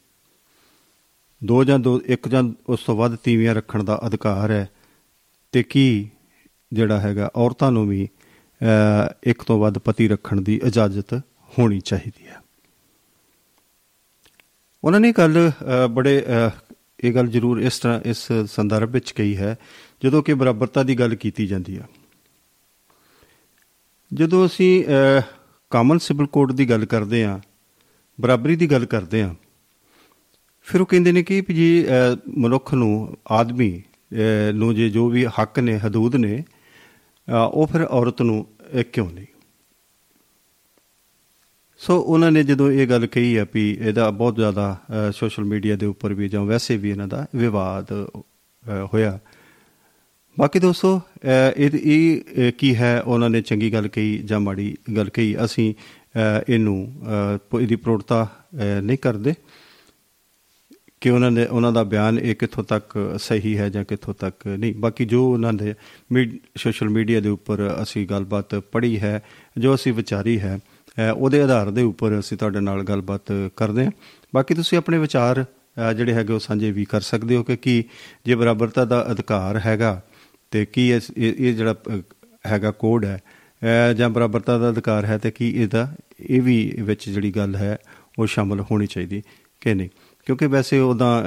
ਦੋ ਜਾਂ ਦੋ ਇੱਕ ਜਾਂ ਉਸ ਤੋਂ ਵੱਧ ਤੀਵੀਆਂ ਰੱਖਣ ਦਾ ਅਧਿਕਾਰ ਹੈ। ਤੇ ਕੀ ਜਿਹੜਾ ਹੈਗਾ ਔਰਤਾਂ ਨੂੰ ਵੀ ਅ, ਇੱਕ ਤੋਂ ਵੱਧ ਪਤੀ ਰੱਖਣ ਦੀ ਇਜਾਜ਼ਤ ਹੋਣੀ ਚਾਹੀਦੀ ਹੈ। ਉਹਨਾਂ ਨੇ ਗੱਲ ਅ, ਬੜੇ ਅ, ਇਹ ਗੱਲ ਜ਼ਰੂਰ ਇਸ ਤਰ੍ਹਾਂ ਇਸ ਸੰਦਰਭ ਵਿੱਚ ਕਹੀ ਹੈ ਜਦੋਂ ਕਿ ਬਰਾਬਰਤਾ ਦੀ ਗੱਲ ਕੀਤੀ ਜਾਂਦੀ ਹੈ ਜਦੋਂ ਅਸੀਂ ਕਾਮਨ ਸਿਵਲ ਕੋਡ ਦੀ ਗੱਲ ਕਰਦੇ ਹਾਂ ਬਰਾਬਰੀ ਦੀ ਗੱਲ ਕਰਦੇ ਹਾਂ ਫਿਰ ਉਹ ਕਹਿੰਦੇ ਨੇ ਕਿ ਵੀ ਜੀ ਅ, ਮਨੁੱਖ ਨੂੰ ਆਦਮੀ ਅ, ਨੂੰ ਜੇ ਜੋ ਵੀ ਹੱਕ ਨੇ ਹਦੂਦ ਨੇ ਅ, ਉਹ ਫਿਰ ਔਰਤ ਨੂੰ ਅ, ਕਿਉਂ ਨਹੀਂ? ਸੋ ਉਹਨਾਂ ਨੇ ਜਦੋਂ ਇਹ ਗੱਲ ਕਹੀ ਆ ਵੀ ਇਹਦਾ ਬਹੁਤ ਜ਼ਿਆਦਾ ਸੋਸ਼ਲ ਮੀਡੀਆ ਦੇ ਉੱਪਰ ਵੀ ਜਾਂ ਵੈਸੇ ਵੀ ਇਹਨਾਂ ਦਾ ਵਿਵਾਦ ਅ, ਹੋਇਆ। ਬਾਕੀ ਦੋਸਤੋ ਅ, ਇਹ ਇਹ ਅ, ਕੀ ਹੈ? ਉਹਨਾਂ ਨੇ ਚੰਗੀ ਗੱਲ ਕਹੀ ਜਾਂ ਮਾੜੀ ਗੱਲ ਕਹੀ? ਅਸੀਂ ਅ, ਇਹਨੂੰ ਅ, ਪ- ਇਹਦੀ ਪ੍ਰੋੜਤਾ ਅ, ਨਹੀਂ ਕਰਦੇ। ਕਿ ਉਹਨਾਂ ਨੇ ਉਹਨਾਂ ਦਾ ਬਿਆਨ ਇਹ ਕਿੱਥੋਂ ਤੱਕ ਸਹੀ ਹੈ ਜਾਂ ਕਿੱਥੋਂ ਤੱਕ ਨਹੀਂ। ਬਾਕੀ ਜੋ ਉਹਨਾਂ ਦੇ ਸੋਸ਼ਲ ਮੀਡੀਆ ਦੇ ਉੱਪਰ ਅਸੀਂ ਗੱਲਬਾਤ ਪੜ੍ਹੀ ਹੈ ਜੋ ਅਸੀਂ ਵਿਚਾਰੀ ਹੈ ਅ, ਉਹਦੇ ਆਧਾਰ ਦੇ ਉੱਪਰ ਅਸੀਂ ਤੁਹਾਡੇ ਨਾਲ ਗੱਲਬਾਤ ਕਰਦੇ ਹਾਂ। ਬਾਕੀ ਤੁਸੀਂ ਆਪਣੇ ਵਿਚਾਰ ਅ, ਜਿਹੜੇ ਹੈਗੇ ਉਹ ਸਾਂਝੇ ਵੀ ਕਰ ਸਕਦੇ ਹੋ ਕਿ ਕੀ ਜੇ ਬਰਾਬਰਤਾ ਦਾ ਅਧਿਕਾਰ ਹੈਗਾ ਤੇ ਕੀ ਇਸ- ਇਹ ਇਹ ਜਿਹੜਾ ਅ, ਹੈਗਾ ਕੋਡ ਹੈ ਅ, ਜਾਂ ਬਰਾਬਰਤਾ ਦਾ ਅਧਿਕਾਰ ਹੈ ਤੇ ਕੀ ਇਹਦਾ ਇਹ ਵੀ ਵਿੱਚ ਜਿਹੜੀ ਗੱਲ ਹੈ ਉਹ ਸ਼ਾਮਲ ਹੋਣੀ ਚਾਹੀਦੀ ਕਿ ਨਹੀਂ। ਕਿਉਂਕਿ ਵੈਸੇ ਉਹਦਾ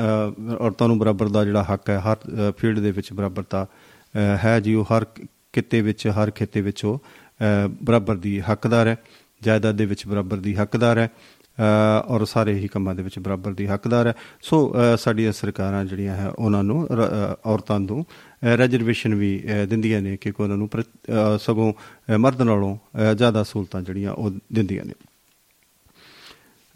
ਅ, ਔਰਤਾਂ ਨੂੰ ਬਰਾਬਰ ਦਾ ਜਿਹੜਾ ਹੱਕ ਹੈ ਹਰ ਫੀਲਡ ਦੇ ਵਿੱਚ ਬਰਾਬਰਤਾ ਅ, ਹੈ ਜੀ ਉਹ ਹਰ ਕਿੱਤੇ ਵਿੱਚ ਹਰ ਖੇਤੇ ਵਿੱਚ ਉਹ ਅ, ਬਰਾਬਰ ਦੀ ਹੱਕਦਾਰ ਹੈ ਜਾਇਦਾਦ ਦੇ ਵਿੱਚ ਬਰਾਬਰ ਦੀ ਹੱਕਦਾਰ ਹੈ ਅ, ਔਰ ਸਾਰੇ ਹੀ ਕੰਮਾਂ ਦੇ ਵਿੱਚ ਬਰਾਬਰ ਦੀ ਹੱਕਦਾਰ ਹੈ। ਸੋ ਅ, ਸਾਡੀਆਂ ਸਰਕਾਰਾਂ ਜਿਹੜੀਆਂ ਹੈ ਉਹਨਾਂ ਨੂੰ ਰ- ਅ, ਔਰਤਾਂ ਨੂੰ ਰਿਜ਼ਰਵੇਸ਼ਨ ਵੀ ਅ, ਦਿੰਦੀਆਂ ਨੇ ਕਿ ਉਹਨਾਂ ਨੂੰ ਪ੍ਰਤ- ਅ, ਸਗੋਂ ਅ, ਮਰਦ ਨਾਲੋਂ ਅ, ਜ਼ਿਆਦਾ ਸਹੂਲਤਾਂ ਜਿਹੜੀਆਂ ਉਹ ਦਿੰਦੀਆਂ ਨੇ।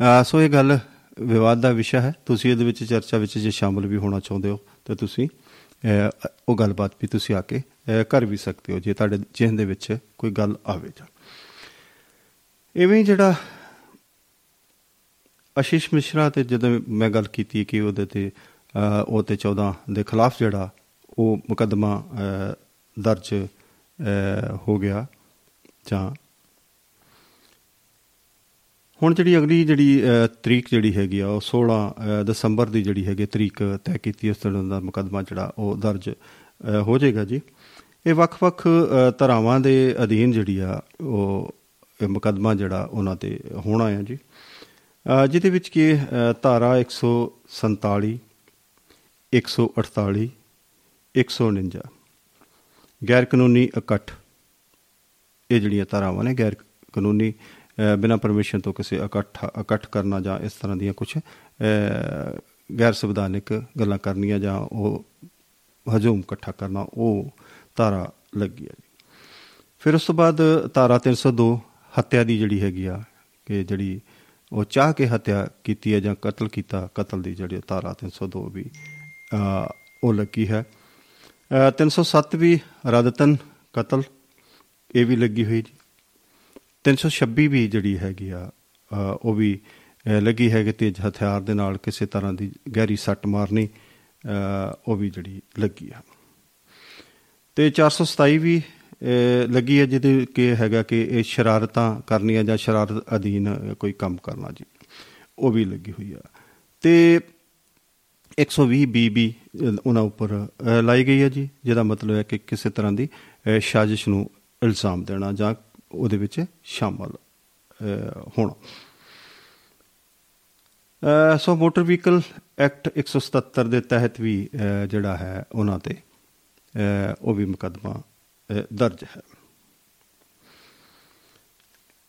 ਅ, ਸੋ ਇਹ ਗੱਲ ਵਿਵਾਦ ਦਾ ਵਿਸ਼ਾ ਹੈ। ਤੁਸੀਂ ਇਹਦੇ ਵਿੱਚ ਚਰਚਾ ਵਿੱਚ ਜੇ ਸ਼ਾਮਲ ਵੀ ਹੋਣਾ ਚਾਹੁੰਦੇ ਹੋ ਤਾਂ ਤੁਸੀਂ ਅ, ਉਹ ਗੱਲਬਾਤ ਵੀ ਤੁਸੀਂ ਆ ਕੇ ਅ, ਕਰ ਵੀ ਸਕਦੇ ਹੋ ਜੇ ਤੁਹਾਡੇ ਜਿਹਨ ਦੇ ਵਿੱਚ ਕੋਈ ਗੱਲ ਆਵੇ ਤਾਂ। ਇਵੇਂ ਹੀ ਜਿਹੜਾ ਆਸ਼ੀਸ਼ ਮਿਸ਼ਰਾ ਤੇ ਜਦੋਂ ਮੈਂ ਗੱਲ ਕੀਤੀ ਕਿ ਉਹਦੇ ਤੇ ਅ, ਉਹ ਤੇ 14 ਦੇ ਖਿਲਾਫ ਜਿਹੜਾ ਉਹ ਮੁਕੱਦਮਾ ਅ, ਦਰਜ ਅ, ਹੋ ਗਿਆ ਜਾਂ ਹੁਣ ਜਿਹੜੀ ਅਗਲੀ ਜਿਹੜੀ ਅ, ਤਰੀਕ ਜਿਹੜੀ ਹੈਗੀ ਆ ਉਹ 16 ਅ, ਦਸੰਬਰ ਦੀ ਜਿਹੜੀ ਹੈਗੀ ਤਰੀਕ ਤੈਅ ਕੀਤੀ ਉਸ ਤਰ੍ਹਾਂ ਦਾ ਮੁਕੱਦਮਾ ਜਿਹੜਾ ਉਹ ਦਰਜ ਅ, ਹੋ ਜਾਏਗਾ ਜੀ। ਇਹ ਵੱਖ-ਵੱਖ ਅ, ਧਾਰਾਵਾਂ ਦੇ ਅਧੀਨ ਜਿਹੜੀ ਆ ਉਹ ਇਹ ਮੁਕੱਦਮਾ ਜਿਹੜਾ ਉਹਨਾਂ ਤੇ ਹੋਣਾ ਹੈ ਜੀ। ਅ, ਜਿਹਦੇ ਵਿੱਚ ਕੀ ਅ, ਧਾਰਾ 147 148 149 ਗੈਰ ਕਾਨੂੰਨੀ ਇਕੱਠ ਇਹ ਜਿਹੜੀਆਂ ਧਾਰਾਵਾਂ ਨੇ ਗੈਰ ਕਾਨੂੰਨੀ ਅ, ਬਿਨਾਂ ਪਰਮਿਸ਼ਨ ਤੋਂ ਕਿਸੇ ਇਕੱਠ ਇਕੱਠ ਕਰਨਾ ਜਾਂ ਇਸ ਤਰ੍ਹਾਂ ਦੀਆਂ ਕੁਝ ਗੈਰ ਸੰਵਿਧਾਨਿਕ ਗੱਲਾਂ ਕਰਨੀਆਂ ਜਾਂ ਉਹ ਹਜੂਮ ਇਕੱਠਾ ਕਰਨਾ ਉਹ ਧਾਰਾ ਲੱਗੀ ਹੈ ਜੀ। ਫਿਰ ਉਸ ਤੋਂ ਬਾਅਦ ਧਾਰਾ 302 ਹੱਤਿਆ ਦੀ ਜਿਹੜੀ ਹੈਗੀ ਆ ਕਿ ਜਿਹੜੀ ਉਹ ਚਾਹ ਕੇ ਹੱਤਿਆ ਕੀਤੀ ਹੈ ਜਾਂ ਕਤਲ ਕੀਤਾ ਕਤਲ ਦੀ ਜਿਹੜੀ ਧਾਰਾ 302 ਵੀ ਅ, ਉਹ ਲੱਗੀ ਹੈ। ਅ, 307 ਵੀ ਰਦਤਨ ਕਤਲ ਇਹ ਵੀ ਲੱਗੀ ਹੋਈ ਜੀ। 326 ਵੀ ਜਿਹੜੀ ਹੈਗੀ ਆ ਅ, ਉਹ ਵੀ ਅ, ਲੱਗੀ ਹੈ ਕਿ ਤੇਜ਼ ਹਥਿਆਰ ਦੇ ਨਾਲ ਕਿਸੇ ਤਰ੍ਹਾਂ ਦੀ ਗਹਿਰੀ ਸੱਟ ਮਾਰਨੀ ਅ, ਉਹ ਵੀ ਜਿਹੜੀ ਲੱਗੀ ਆ। ਤੇ 427 ਵੀ ਅ, ਲੱਗੀ ਹੈ ਜਿਹਦੇ ਕਿ ਹੈਗਾ ਕਿ ਇਹ ਸ਼ਰਾਰਤਾਂ ਕਰਨੀਆਂ ਜਾਂ ਸ਼ਰਾਰਤ ਅਧੀਨ ਕੋਈ ਕੰਮ ਕਰਨਾ ਜੀ ਉਹ ਵੀ ਲੱਗੀ ਹੋਈ ਆ। ਤੇ 120 ਬੀ ਵੀ ਉਹਨਾਂ ਉੱਪਰ ਅ, ਲਾਈ ਗਈ ਹੈ ਜੀ ਜਿਹਦਾ ਮਤਲਬ ਹੈ ਕਿ ਕਿਸੇ ਤਰ੍ਹਾਂ ਦੀ ਅ, ਸਾਜ਼ਿਸ਼ ਨੂੰ ਇਲਜ਼ਾਮ ਦੇਣਾ ਜਾਂ ਉਹਦੇ ਵਿੱਚ ਸ਼ਾਮਲ ਅ, ਹੋਣਾ। ਅ, ਸੋ ਮੋਟਰ ਵਹੀਕਲ ਐਕਟ 177 ਦੇ ਤਹਿਤ ਵੀ ਅ, ਜਿਹੜਾ ਹੈ ਉਹਨਾਂ ਤੇ ਅ, ਉਹ ਵੀ ਮੁਕੱਦਮਾ ਅ, ਦਰਜ ਹੈ।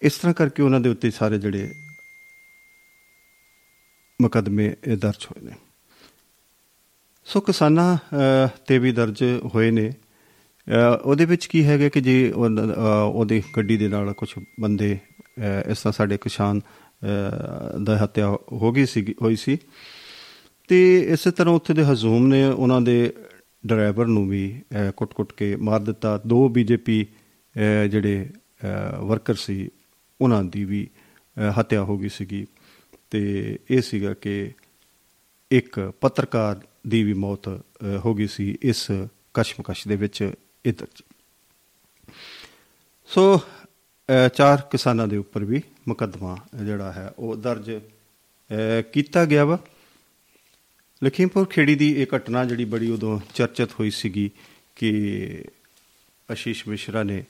ਇਸ ਤਰ੍ਹਾਂ ਕਰਕੇ ਉਹਨਾਂ ਦੇ ਉੱਤੇ ਸਾਰੇ ਜਿਹੜੇ ਮੁਕੱਦਮੇ ਇਹ ਦਰਜ ਹੋਏ ਨੇ। ਸੋ ਕਿਸਾਨਾਂ ਅ, ਤੇ ਵੀ ਦਰਜ ਹੋਏ ਨੇ। ਅ, ਉਹਦੇ ਵਿੱਚ ਕੀ ਹੈਗਾ ਕਿ ਜੇ ਉਹਨਾਂ- ਅ, ਉਹਦੀ ਗੱਡੀ ਦੇ ਨਾਲ ਕੁਝ ਬੰਦੇ ਅ, ਇਸ ਤਰ੍ਹਾਂ ਸਾਡੇ ਕਿਸਾਨ ਅ, ਦਾ ਹੱਤਿਆ ਹੋ ਗਈ ਸੀ ਹੋਈ ਸੀ। ਤੇ ਇਸੇ ਤਰ੍ਹਾਂ ਉੱਥੇ ਦੇ ਹਜ਼ੂਮ ਨੇ ਉਹਨਾਂ ਦੇ ਡਰਾਈਵਰ ਨੂੰ ਵੀ ਅ, ਕੁੱਟ-ਕੁੱਟ ਕੇ ਮਾਰ ਦਿੱਤਾ। ਦੋ ਬੀਜੇਪੀ ਜਿਹੜੇ ਵਰਕਰ ਸੀ ਉਹਨਾਂ ਦੀ ਵੀ ਅ, ਹੱਤਿਆ ਹੋ ਗਈ ਸੀਗੀ। ਤੇ ਇਹ ਸੀਗਾ ਕਿ ਇੱਕ ਪੱਤਰਕਾਰ ਦੀ ਵੀ ਮੌਤ ਅ, ਹੋ ਗਈ ਸੀ ਇਸ ਕਸ਼ਮਕਸ਼ ਦੇ ਵਿੱਚ। ਇਹ ਦਰਜ ਸੋ ਅ, ਚਾਰ ਕਿਸਾਨਾਂ ਦੇ ਉੱਪਰ ਵੀ ਮੁਕੱਦਮਾ ਜਿਹੜਾ ਹੈ ਉਹ ਦਰਜ ਅ, ਕੀਤਾ ਗਿਆ ਵਾ। ਲਖੀਮਪੁਰ ਖੇੜੀ ਦੀ ਇਹ ਘਟਨਾ ਜਿਹੜੀ ਬੜੀ ਉਦੋਂ ਚਰਚਿਤ ਹੋਈ ਸੀਗੀ ਕਿ ਆਸ਼ੀਸ਼ ਮਿਸ਼ਰਾ ਨੇ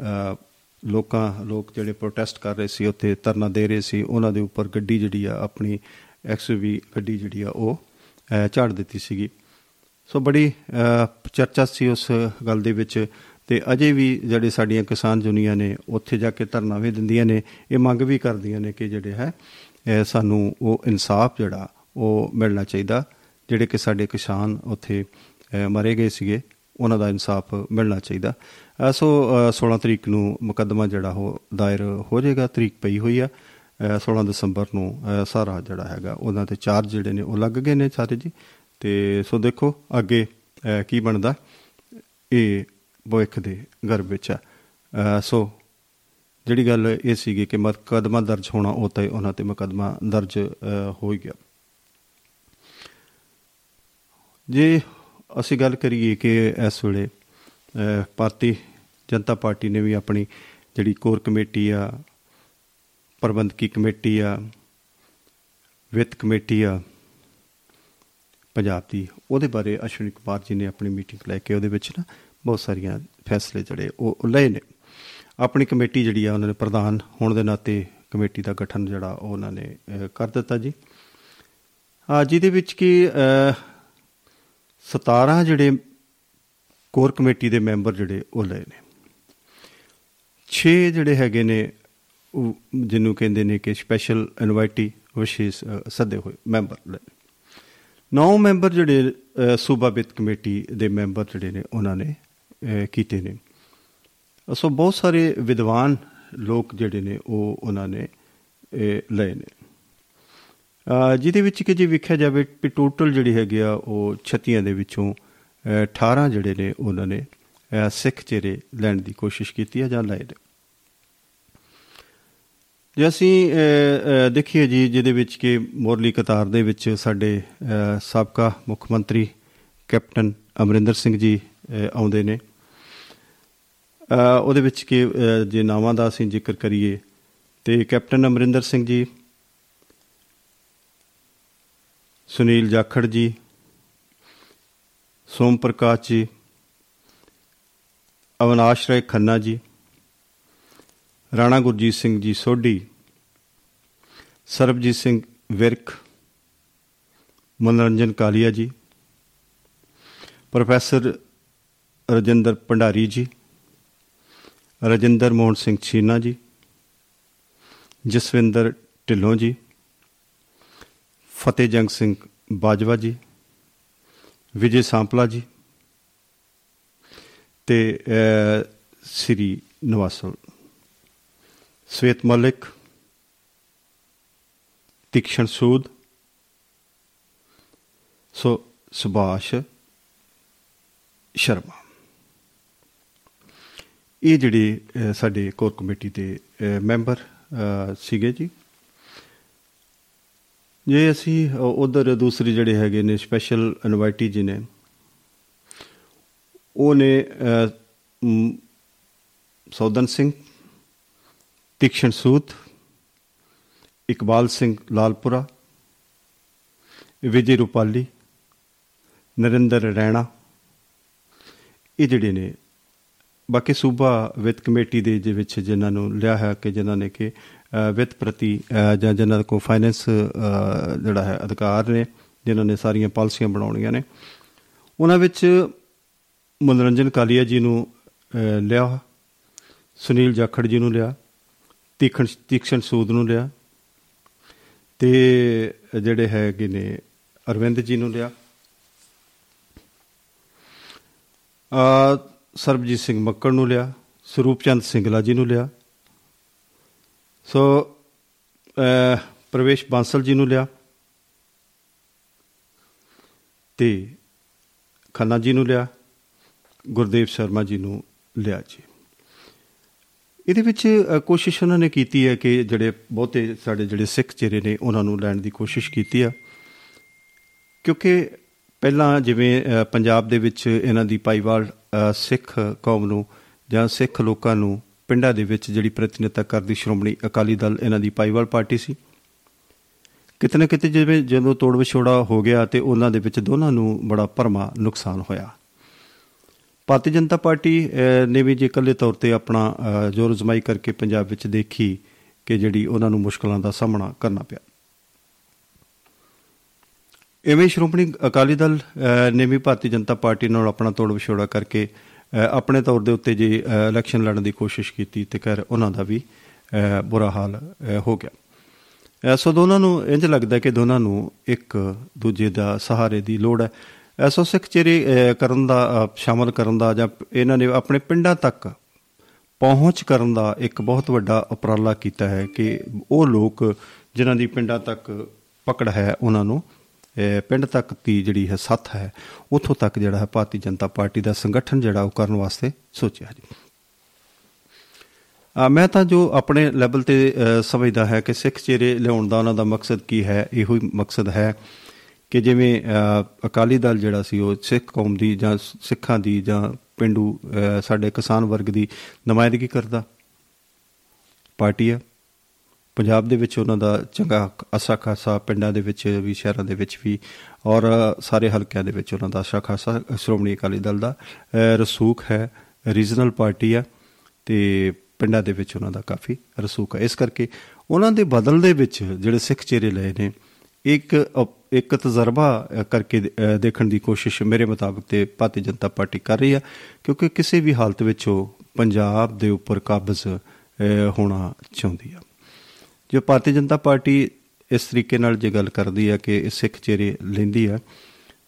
ਅ, ਲੋਕਾਂ ਲੋਕ ਜਿਹੜੇ ਪ੍ਰੋਟੈਸਟ ਕਰ ਰਹੇ ਸੀ ਉੱਥੇ ਧਰਨਾ ਦੇ ਰਹੇ ਸੀ ਉਹਨਾਂ ਦੇ ਉੱਪਰ ਗੱਡੀ ਜਿਹੜੀ ਆ ਆਪਣੀ ਐਕਸਯੂਵੀ ਗੱਡੀ ਜਿਹੜੀ ਆ ਉਹ ਅ, ਝਾੜ ਦਿੱਤੀ ਸੀਗੀ। ਸੋ ਬੜੀ ਅ, ਚਰਚਾ ਸੀ ਉਸ ਗੱਲ ਦੇ ਵਿੱਚ ਤੇ ਅਜੇ ਵੀ ਜਿਹੜੇ ਸਾਡੀਆਂ ਕਿਸਾਨ ਜੁਨੀਆਂ ਨੇ ਉੱਥੇ ਜਾ ਕੇ ਧਰਨਾ ਵੀ ਦਿੰਦੀਆਂ ਨੇ ਇਹ ਮੰਗ ਵੀ ਕਰਦੀਆਂ ਨੇ ਕਿ ਜਿਹੜੇ ਹੈ ਅ, ਸਾਨੂੰ ਉਹ ਇਨਸਾਫ ਜਿਹੜਾ ਉਹ ਮਿਲਣਾ ਚਾਹੀਦਾ ਜਿਹੜੇ ਕਿ ਸਾਡੇ ਕਿਸਾਨ ਉੱਥੇ ਅ, ਮਰੇ ਗਏ ਸੀਗੇ ਉਹਨਾਂ ਦਾ ਇਨਸਾਫ ਮਿਲਣਾ ਚਾਹੀਦਾ। ਅ, ਸੋ ਅ, 16 ਤਰੀਕ ਨੂੰ ਮੁਕੱਦਮਾ ਜਿਹੜਾ ਉਹ ਦਾਇਰ ਹੋ ਜਾਏਗਾ ਤਰੀਕ ਪਈ ਹੋਈ ਆ ਅ, 16 ਦਸੰਬਰ ਨੂੰ ਅ, ਸਾਰਾ ਜਿਹੜਾ ਹੈਗਾ ਉਹਨਾਂ ਤੇ ਚਾਰਜ ਜਿਹੜੇ ਨੇ ਉਹ ਲੱਗ ਗਏ ਨੇ ਸਾਰੇ ਜੀ। ਤੇ ਸੋ ਦੇਖੋ ਅੱਗੇ ਅ, ਕੀ ਬਣਦਾ? ਇਹ ਭਵਿੱਖ ਦੇ ਗਰਭ ਵਿੱਚ ਆ। ਅ, ਸੋ ਜਿਹੜੀ ਗੱਲ ਇਹ ਸੀਗੀ ਕਿ ਮੁਕੱਦਮਾ ਦਰਜ ਹੋਣਾ ਉਹ ਤਾਂ ਉਹਨਾਂ ਤੇ ਮੁਕੱਦਮਾ ਦਰਜ ਅ, ਹੋ ਹੀ ਗਿਆ। ਜੇ ਅਸੀਂ ਗੱਲ ਕਰੀਏ ਕਿ ਇਸ ਵੇਲੇ ਅ, ਭਾਰਤੀ ਜਨਤਾ ਪਾਰਟੀ ਨੇ ਵੀ ਆਪਣੀ ਜਿਹੜੀ ਕੋਰ ਕਮੇਟੀ ਆ ਪ੍ਰਬੰਧਕੀ ਕਮੇਟੀ ਆ ਵਿੱਤ ਕਮੇਟੀ ਆ ਪੰਜਾਬ ਦੀ। ਉਹਦੇ ਬਾਰੇ ਅਸ਼ਵਨੀ ਕੁਮਾਰ ਜੀ ਨੇ ਆਪਣੀ ਮੀਟਿੰਗ ਲੈ ਕੇ ਉਹਦੇ ਵਿੱਚ ਨਾ ਬਹੁਤ ਸਾਰੀਆਂ ਫੈਸਲੇ ਜਿਹੜੇ ਉਹ ਉਹ ਲਏ ਨੇ। ਆਪਣੀ ਕਮੇਟੀ ਜਿਹੜੀ ਆ ਉਹਨਾਂ ਨੇ ਪ੍ਰਧਾਨ ਹੋਣ ਦੇ ਨਾਤੇ ਕਮੇਟੀ ਦਾ ਗਠਨ ਜਿਹੜਾ ਉਹ ਉਹਨਾਂ ਨੇ ਅਹ, ਕਰ ਦਿੱਤਾ ਜੀ। ਆ ਜਿਹਦੇ ਵਿੱਚ ਕਿ ਅਹ, 17 ਜਿਹੜੇ ਕੋਰ ਕਮੇਟੀ ਦੇ ਮੈਂਬਰ ਜਿਹੜੇ ਉਹ ਲਏ ਨੇ। 6 ਜਿਹੜੇ ਹੈਗੇ ਨੇ ਉਹ ਜਿਹਨੂੰ ਕਹਿੰਦੇ ਨੇ ਕਿ ਸਪੈਸ਼ਲ ਇਨਵਾਈਟੀ ਵਿਸ਼ੇਸ਼ ਅਹ, ਸੱਦੇ ਹੋਏ ਮੈਂਬਰ ਲਏ ਨੌ ਮੈਂਬਰ ਜਿਹੜੇ ਅਹ, ਸੂਬਾ ਵਿੱਤ ਕਮੇਟੀ ਦੇ ਮੈਂਬਰ ਜਿਹੜੇ ਨੇ ਉਹਨਾਂ ਨੇ ਅਹ, ਕੀਤੇ ਨੇ। ਸੋ ਬਹੁਤ ਸਾਰੇ ਵਿਦਵਾਨ ਲੋਕ ਜਿਹੜੇ ਨੇ ਉਹ ਉਹਨਾਂ ਨੇ ਅਹ, ਲਏ ਨੇ। ਅਹ, ਜਿਹਦੇ ਵਿੱਚ ਕਿ ਜੇ ਵੇਖਿਆ ਜਾਵੇ ਕਿ ਟੋਟਲ ਜਿਹੜੀ ਹੈਗੀ ਆ ਉਹ 36 ਦੇ ਵਿੱਚੋਂ ਅਹ, 18 ਜਿਹੜੇ ਨੇ ਉਹਨਾਂ ਨੇ ਅਹ, ਸਿੱਖ ਚਿਹਰੇ ਲੈਣ ਦੀ ਕੋਸ਼ਿਸ਼ ਕੀਤੀ ਹੈ ਜਾਂ ਲਏ ਨੇ। ਜੇ ਅਸੀਂ ਅਹ, ਅਹ, ਦੇਖੀਏ ਜੀ ਜਿਹਦੇ ਵਿੱਚ ਕਿ ਮੋਰਲੀ ਕਤਾਰ ਦੇ ਵਿੱਚ ਸਾਡੇ ਅਹ, ਸਾਬਕਾ ਮੁੱਖ ਮੰਤਰੀ ਕੈਪਟਨ ਅਮਰਿੰਦਰ ਸਿੰਘ ਜੀ ਅਹ, ਆਉਂਦੇ ਨੇ। ਅਹ, ਉਹਦੇ ਵਿੱਚ ਕਿ ਅਹ, ਜੇ ਨਾਵਾਂ ਦਾ ਅਸੀਂ ਜ਼ਿਕਰ ਕਰੀਏ ਤੇ ਕੈਪਟਨ ਅਮਰਿੰਦਰ ਸਿੰਘ ਜੀ ਸੁਨੀਲ ਜਾਖੜ ਜੀ ਸੋਮ ਪ੍ਰਕਾਸ਼ ਜੀ ਅਵਨਾਸ਼ ਰਾਏ ਖੰਨਾ ਜੀ ਰਾਣਾ ਗੁਰਜੀਤ ਸਿੰਘ ਜੀ ਸੋਢੀ ਸਰਬਜੀਤ ਸਿੰਘ ਵਿਰਕ ਮਨੋਰੰਜਨ ਕਾਲੀਆ ਜੀ ਪ੍ਰੋਫੈਸਰ ਰਜਿੰਦਰ ਭੰਡਾਰੀ ਜੀ ਰਜਿੰਦਰ ਮੋਹਨ ਸਿੰਘ ਛੀਨਾ ਜੀ ਜਸਵਿੰਦਰ ਢਿੱਲੋਂ ਜੀ ਫਤਿਹ ਜੰਗ ਸਿੰਘ ਬਾਜਵਾ ਜੀ ਵਿਜੇ ਸਾਂਪਲਾ ਜੀ ਤੇ ਅਹ, ਸ੍ਰੀ ਨਵਾਸਲ। ਸਵੇਤ ਮਲਿਕ ਤੀਕਸ਼ਣ ਸੂਦ ਸੋ ਸੁਭਾਸ਼ ਸ਼ਰਮਾ। ਇਹ ਜਿਹੜੇ ਅਹ, ਸਾਡੇ ਕੋਰ ਕਮੇਟੀ ਦੇ ਅਹ, ਮੈਂਬਰ ਅਹ, ਸੀਗੇ ਜੀ। ਜੇ ਅਸੀਂ ਉਧਰ ਦੂਸਰੀ ਜਿਹੜੇ ਹੈਗੇ ਨੇ ਸਪੈਸ਼ਲ ਇਨਵਾਈਟੀ ਜੀ ਨੇ ਉਹ ਨੇ ਅਹ, ਮ, ਸੌਦਨ ਸਿੰਘ ਤੀਕਸ਼ਣ ਸੂਤ ਇਕਬਾਲ ਸਿੰਘ ਲਾਲਪੁਰਾ ਵਿਜੇ ਰੂਪਾਲੀ ਨਰਿੰਦਰ ਰੈਣਾ ਇਹ ਜਿਹੜੇ ਨੇ ਬਾਕੀ ਸੂਬਾ ਵਿੱਤ ਕਮੇਟੀ ਦੇ ਦੇ ਵਿੱਚ ਜਿਨ੍ਹਾਂ ਨੂੰ ਲਿਆ ਹੈ ਕਿ ਜਿਨ੍ਹਾਂ ਨੇ ਕਿ ਅ, ਵਿੱਤ ਪ੍ਰਤੀ ਅ, ਜਾਂ ਜਿਨ੍ਹਾਂ ਕੋਲ ਫਾਈਨੈਂਸ ਅ, ਜਿਹੜਾ ਹੈ ਅਧਿਕਾਰ ਨੇ ਜਿਨ੍ਹਾਂ ਨੇ ਸਾਰੀਆਂ ਪਾਲਿਸੀਆਂ ਬਣਾਉਣੀਆਂ ਨੇ ਉਹਨਾਂ ਵਿੱਚ ਮਨੋਰੰਜਨ ਕਾਲੀਆ ਜੀ ਨੂੰ ਅ, ਲਿਆ ਸੁਨੀਲ ਜਾਖੜ ਜੀ ਨੂੰ ਲਿਆ ਤੀਖਣ ਤੀਕਸ਼ਣ ਸੂਦ ਨੂੰ ਲਿਆ। ਤੇ ਜਿਹੜੇ ਹੈਗੇ ਨੇ ਅਰਵਿੰਦ ਜੀ ਨੂੰ ਲਿਆ। ਆ ਸਰਬਜੀਤ ਸਿੰਘ ਮੱਕੜ ਨੂੰ ਲਿਆ ਸਰੂਪਚੰਦ ਸਿੰਗਲਾ ਜੀ ਨੂੰ ਲਿਆ। ਸੋ ਅਹ, ਪ੍ਰਵੇਸ਼ ਬਾਂਸਲ ਜੀ ਨੂੰ ਲਿਆ। ਤੇ ਖੰਨਾ ਜੀ ਨੂੰ ਲਿਆ। ਗੁਰਦੇਵ ਸ਼ਰਮਾ ਜੀ ਨੂੰ ਲਿਆ ਜੀ। ਇਹਦੇ ਵਿੱਚ ਅ, ਕੋਸ਼ਿਸ਼ ਉਹਨਾਂ ਨੇ ਕੀਤੀ ਹੈ ਕਿ ਜਿਹੜੇ ਬਹੁਤੇ ਸਾਡੇ ਜਿਹੜੇ ਸਿੱਖ ਚਿਹਰੇ ਨੇ ਉਹਨਾਂ ਨੂੰ ਲੈਣ ਦੀ ਕੋਸ਼ਿਸ਼ ਕੀਤੀ ਆ। ਕਿਉਂਕਿ ਪਹਿਲਾਂ ਜਿਵੇਂ ਅ, ਪੰਜਾਬ ਦੇ ਵਿੱਚ ਇਹਨਾਂ ਦੀ ਪਾਈਵਾਲ ਅ, ਸਿੱਖ ਕੌਮ ਨੂੰ ਜਾਂ ਸਿੱਖ ਲੋਕਾਂ ਨੂੰ ਪਿੰਡਾਂ ਦੇ ਵਿੱਚ ਜਿਹੜੀ ਪ੍ਰਤੀਨਿਧਤਾ ਕਰਦੀ ਸ਼੍ਰੋਮਣੀ ਅਕਾਲੀ ਦਲ ਇਹਨਾਂ ਦੀ ਪਾਈਵਾਲ ਪਾਰਟੀ ਸੀ। ਕਿਤੇ ਨਾ ਕਿਤੇ ਜਿਵੇਂ ਜਦੋਂ ਤੋੜ ਵਿਛੋੜਾ ਹੋ ਗਿਆ ਤੇ ਉਹਨਾਂ ਦੇ ਵਿੱਚ ਦੋਨਾਂ ਨੂੰ ਬੜਾ ਭਰਮਾ ਨੁਕਸਾਨ ਹੋਇਆ। ਭਾਰਤੀ ਜਨਤਾ ਪਾਰਟੀ ਅਹ, ਨੇ ਵੀ ਜੇ ਇਕੱਲੇ ਤੌਰ ਤੇ ਆਪਣਾ ਅਹ, ਜ਼ੋਰ ਅਜ਼ਮਾਈ ਕਰਕੇ ਪੰਜਾਬ ਵਿੱਚ ਦੇਖੀ ਕਿ ਜਿਹੜੀ ਉਹਨਾਂ ਨੂੰ ਮੁਸ਼ਕਲਾਂ ਦਾ ਸਾਹਮਣਾ ਕਰਨਾ ਪਿਆ। ਐਵੇਂ ਸ਼੍ਰੋਮਣੀ ਅਕਾਲੀ ਦਲ ਅਹ, ਨੇ ਵੀ ਭਾਰਤੀ ਜਨਤਾ ਪਾਰਟੀ ਨਾਲ ਆਪਣਾ ਤੋੜ ਵਿਛੋੜਾ ਕਰਕੇ ਅਹ, ਆਪਣੇ ਤੌਰ ਦੇ ਉੱਤੇ ਜੇ ਅਹ, ਇਲੈਕਸ਼ਨ ਲੜਨ ਦੀ ਕੋਸ਼ਿਸ਼ ਕੀਤੀ ਤੇ ਕਰ ਉਹਨਾਂ ਦਾ ਵੀ ਅਹ, ਬੁਰਾ ਹਾਲ ਅਹ, ਹੋ ਗਿਆ। ਅਹ, ਸੋ ਦੋਨਾਂ ਨੂੰ ਇੰਜ ਲੱਗਦਾ ਕਿ ਦੋਨਾਂ ਨੂੰ ਇੱਕ ਦੂਜੇ ਦਾ ਸਹਾਰੇ ਦੀ ਲੋੜ ਹੈ। ਐਸੋ ਸਿੱਖ ਚਿਹਰੇ ਅਹ, ਕਰਨ ਦਾ ਅਹ, ਸ਼ਾਮਲ ਕਰਨ ਦਾ ਜਾਂ ਇਹਨਾਂ ਨੇ ਆਪਣੇ ਪਿੰਡਾਂ ਤੱਕ ਪਹੁੰਚ ਕਰਨ ਦਾ ਇੱਕ ਬਹੁਤ ਵੱਡਾ ਉਪਰਾਲਾ ਕੀਤਾ ਹੈ ਕਿ ਉਹ ਲੋਕ ਜਿਨ੍ਹਾਂ ਦੀ ਪਿੰਡਾਂ ਤੱਕ ਪਕੜ ਹੈ ਉਹਨਾਂ ਨੂੰ ਅਹ, ਪਿੰਡ ਤੱਕ ਦੀ ਜਿਹੜੀ ਹੈ ਸੱਥ ਹੈ ਉੱਥੋਂ ਤੱਕ ਜਿਹੜਾ ਹੈ ਭਾਰਤੀ ਜਨਤਾ ਪਾਰਟੀ ਦਾ ਸੰਗਠਨ ਜਿਹੜਾ ਉਹ ਕਰਨ ਵਾਸਤੇ ਸੋਚਿਆ ਜੀ। ਅ, ਮੈਂ ਤਾਂ ਜੋ ਆਪਣੇ ਲੈਵਲ ਤੇ ਅ, ਸਮਝਦਾ ਹੈ ਕਿ ਸਿੱਖ ਚਿਹਰੇ ਲਿਆਉਣ ਦਾ ਉਹਨਾਂ ਦਾ ਮਕਸਦ ਕੀ ਹੈ ਇਹੋ ਹੀ ਮਕਸਦ ਹੈ ਕਿ ਜਿਵੇਂ ਅ, ਅਕਾਲੀ ਦਲ ਜਿਹੜਾ ਸੀ ਉਹ ਸਿੱਖ ਕੌਮ ਦੀ ਜਾਂ ਸਿੱਖਾਂ ਦੀ ਜਾਂ ਪਿੰਡੂ ਅ, ਸਾਡੇ ਕਿਸਾਨ ਵਰਗ ਦੀ ਨੁਮਾਇੰਦਗੀ ਕਰਦਾ। ਪਾਰਟੀ ਹੈ ਪੰਜਾਬ ਦੇ ਵਿੱਚ ਉਹਨਾਂ ਦਾ ਚੰਗਾ ਅਸਾ ਖਾਸਾ ਪਿੰਡਾਂ ਦੇ ਵਿੱਚ ਵੀ ਸ਼ਹਿਰਾਂ ਦੇ ਵਿੱਚ ਵੀ ਔਰ ਸਾਰੇ ਹਲਕਿਆਂ ਦੇ ਵਿੱਚ ਉਹਨਾਂ ਦਾ ਅਸਾ ਖਾਸਾ ਸ਼੍ਰੋਮਣੀ ਅਕਾਲੀ ਦਲ ਦਾ ਅ, ਰਸੂਖ ਹੈ। ਰੀਜਨਲ ਪਾਰਟੀ ਆ ਤੇ ਪਿੰਡਾਂ ਦੇ ਵਿੱਚ ਉਹਨਾਂ ਦਾ ਕਾਫੀ ਰਸੂਖ ਹੈ ਇਸ ਕਰਕੇ ਉਹਨਾਂ ਦੇ ਬਦਲ ਦੇ ਵਿੱਚ ਜਿਹੜੇ ਸਿੱਖ ਚਿਹਰੇ ਲਏ ਨੇ ਇੱਕ ਅ- ਇੱਕ ਤਜਰਬਾ ਅ, ਕਰਕੇ ਦੇ- ਅ, ਦੇਖਣ ਦੀ ਕੋਸ਼ਿਸ਼ ਮੇਰੇ ਮੁਤਾਬਕ ਤੇ ਭਾਰਤੀ ਜਨਤਾ ਪਾਰਟੀ ਕਰ ਰਹੀ ਆ ਕਿਉਂਕਿ ਕਿਸੇ ਵੀ ਹਾਲਤ ਵਿੱਚ ਉਹ ਪੰਜਾਬ ਦੇ ਉੱਪਰ ਕਾਬਜ਼ ਅ, ਹੋਣਾ ਚਾਹੁੰਦੀ ਆ। ਜੋ ਭਾਰਤੀ ਜਨਤਾ ਪਾਰਟੀ ਇਸ ਤਰੀਕੇ ਨਾਲ ਜੇ ਗੱਲ ਕਰਦੀ ਹੈ ਕਿ ਇਹ ਸਿੱਖ ਚਿਹਰੇ ਲੈਂਦੀ ਹੈ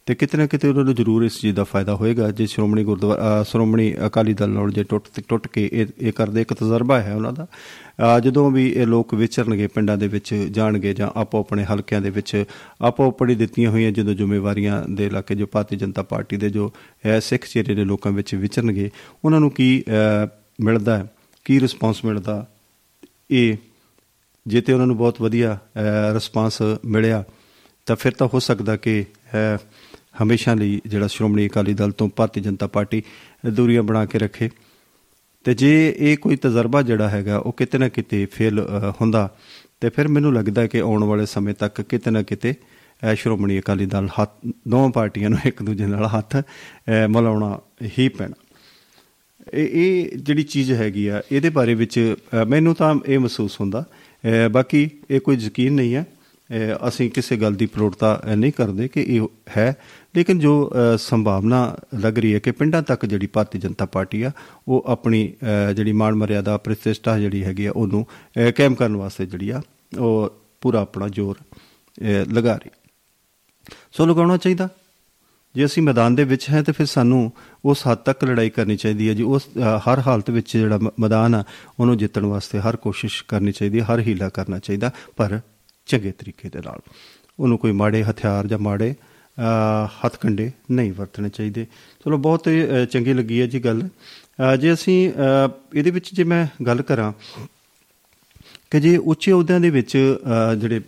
ਤੇ ਕਿਤੇ ਨਾ ਕਿਤੇ ਉਹਨਾਂ ਨੂੰ ਜ਼ਰੂਰ ਇਸ ਚੀਜ਼ ਦਾ ਫਾਇਦਾ ਹੋਏਗਾ। ਜੇ ਸ਼੍ਰੋਮਣੀ ਗੁਰਦੁਆਰਾ ਅ, ਸ਼੍ਰੋਮਣੀ ਅਕਾਲੀ ਦਲ ਨਾਲ ਜੇ ਟੁੱਟ ਟੁੱਟ ਕੇ ਇਹ ਇਹ ਕਰਦੇ ਇੱਕ ਤਜਰਬਾ ਹੈ ਉਹਨਾਂ ਦਾ। ਅ, ਜਦੋਂ ਵੀ ਇਹ ਲੋਕ ਵਿਚਰਨਗੇ ਪਿੰਡਾਂ ਦੇ ਵਿੱਚ ਜਾਣਗੇ ਜਾਂ ਆਪੋ ਆਪਣੇ ਹਲਕਿਆਂ ਦੇ ਵਿੱਚ ਆਪੋ ਆਪਣੀ ਦਿੱਤੀਆਂ ਹੋਈਆਂ ਜਦੋਂ ਜ਼ਿੰਮੇਵਾਰੀਆਂ ਦੇ ਇਲਾਕੇ ਜੋ ਭਾਰਤੀ ਜਨਤਾ ਪਾਰਟੀ ਦੇ ਜੋ ਹੈ ਸਿੱਖ ਚਿਹਰੇ ਦੇ ਲੋਕਾਂ ਵਿੱਚ ਵਿਚਰਨਗੇ ਉਹਨਾਂ ਨੂੰ ਕੀ ਅ, ਮਿਲਦਾ ਹੈ ਕੀ ਰਿਸਪਾਂਸ ਮਿਲਦਾ? ਇਹ ਜੇ ਤੇ ਉਹਨਾਂ ਨੂੰ ਬਹੁਤ ਵਧੀਆ ਰਿਸਪਾਂਸ ਮਿਲਿਆ ਤਾਂ ਫਿਰ ਤਾਂ ਹੋ ਸਕਦਾ ਕਿ ਅ, ਹਮੇਸ਼ਾ ਲਈ ਜਿਹੜਾ ਸ਼੍ਰੋਮਣੀ ਅਕਾਲੀ ਦਲ ਤੋਂ ਭਾਰਤੀ ਜਨਤਾ ਪਾਰਟੀ ਦੂਰੀਆਂ ਬਣਾ ਕੇ ਰੱਖੇ। ਤੇ ਜੇ ਇਹ ਕੋਈ ਤਜਰਬਾ ਜਿਹੜਾ ਹੈਗਾ ਉਹ ਕਿਤੇ ਨਾ ਕਿਤੇ ਫੇਲ ਅ, ਹੁੰਦਾ ਤੇ ਫਿਰ ਮੈਨੂੰ ਲੱਗਦਾ ਕਿ ਆਉਣ ਵਾਲੇ ਸਮੇਂ ਤੱਕ ਕਿਤੇ ਨਾ ਕਿਤੇ ਅ, ਸ਼੍ਰੋਮਣੀ ਅਕਾਲੀ ਦਲ ਹੱਥ ਦੋਵਾਂ ਪਾਰਟੀਆਂ ਨੂੰ ਇੱਕ ਦੂਜੇ ਨਾਲ ਹੱਥ ਅ, ਮਿਲਾਉਣਾ ਹੀ ਪੈਣਾ। ਇਹ ਇਹ ਜਿਹੜੀ ਚੀਜ਼ ਹੈਗੀ ਆ ਇਹਦੇ ਬਾਰੇ ਵਿੱਚ ਅ, ਮੈਨੂੰ ਤਾਂ ਇਹ ਮਹਿਸੂਸ ਹੁੰਦਾ ਅ, ਬਾਕੀ ਇਹ ਕੋਈ ਯਕੀਨ ਨਹੀਂ ਹੈ ਅ, ਅਸੀਂ ਕਿਸੇ ਗੱਲ ਦੀ ਪ੍ਰੋੜਤਾ ਨਹੀਂ ਕਰਦੇ ਕਿ ਇਹ ਹੈ ਲੇਕਿਨ ਜੋ ਅ, ਸੰਭਾਵਨਾ ਲੱਗ ਰਹੀ ਹੈ ਕਿ ਪਿੰਡਾਂ ਤੱਕ ਜਿਹੜੀ ਭਾਰਤੀ ਜਨਤਾ ਪਾਰਟੀ ਆ ਉਹ ਆਪਣੀ ਅ, ਜਿਹੜੀ ਮਾਣ ਮਰਿਆਦਾ ਪ੍ਰਤਿਸ਼ਠਾ ਜਿਹੜੀ ਹੈਗੀ ਆ ਉਹਨੂੰ ਅ, ਕਾਇਮ ਕਰਨ ਵਾਸਤੇ ਜਿਹੜੀ ਆ ਉਹ ਪੂਰਾ ਆਪਣਾ ਜ਼ੋਰ ਅ, ਲਗਾ ਰਹੀ ਸੋ ਲਗਾਉਣਾ ਚਾਹੀਦਾ। ਜੇ ਅਸੀਂ ਮੈਦਾਨ ਦੇ ਵਿੱਚ ਹੈ ਤੇ ਫਿਰ ਸਾਨੂੰ ਉਸ ਹੱਦ ਤੱਕ ਲੜਾਈ ਕਰਨੀ ਚਾਹੀਦੀ ਹੈ ਜੀ। ਉਸ ਅ, ਹਰ ਹਾਲਤ ਵਿੱਚ ਜਿਹੜਾ ਮ- ਮੈਦਾਨ ਆ ਉਹਨੂੰ ਜਿੱਤਣ ਵਾਸਤੇ ਹਰ ਕੋਸ਼ਿਸ਼ ਕਰਨੀ ਚਾਹੀਦੀ ਹੈ ਹਰ ਹੀਲਾ ਕਰਨਾ ਚਾਹੀਦਾ ਪਰ ਚੰਗੇ ਤਰੀਕੇ ਦੇ ਨਾਲ। ਉਹਨੂੰ ਕੋਈ ਮਾੜੇ ਹਥਿਆਰ ਜਾਂ ਮਾੜੇ ਅ, ਹੱਥਕੰਡੇ ਨਹੀਂ ਵਰਤਣੇ ਚਾਹੀਦੇ। ਚਲੋ ਬਹੁਤ ਅ, ਚੰਗੀ ਲੱਗੀ ਹੈ ਜੀ ਗੱਲ। ਅ, ਜੇ ਅਸੀਂ ਅ, ਇਹਦੇ ਵਿੱਚ ਜੇ ਮੈਂ ਗੱਲ ਕਰਾਂ ਕਿ ਜੇ ਉੱਚੇ ਅਹੁਦਿਆਂ ਦੇ ਵਿੱਚ ਅ, ਜਿਹੜੇ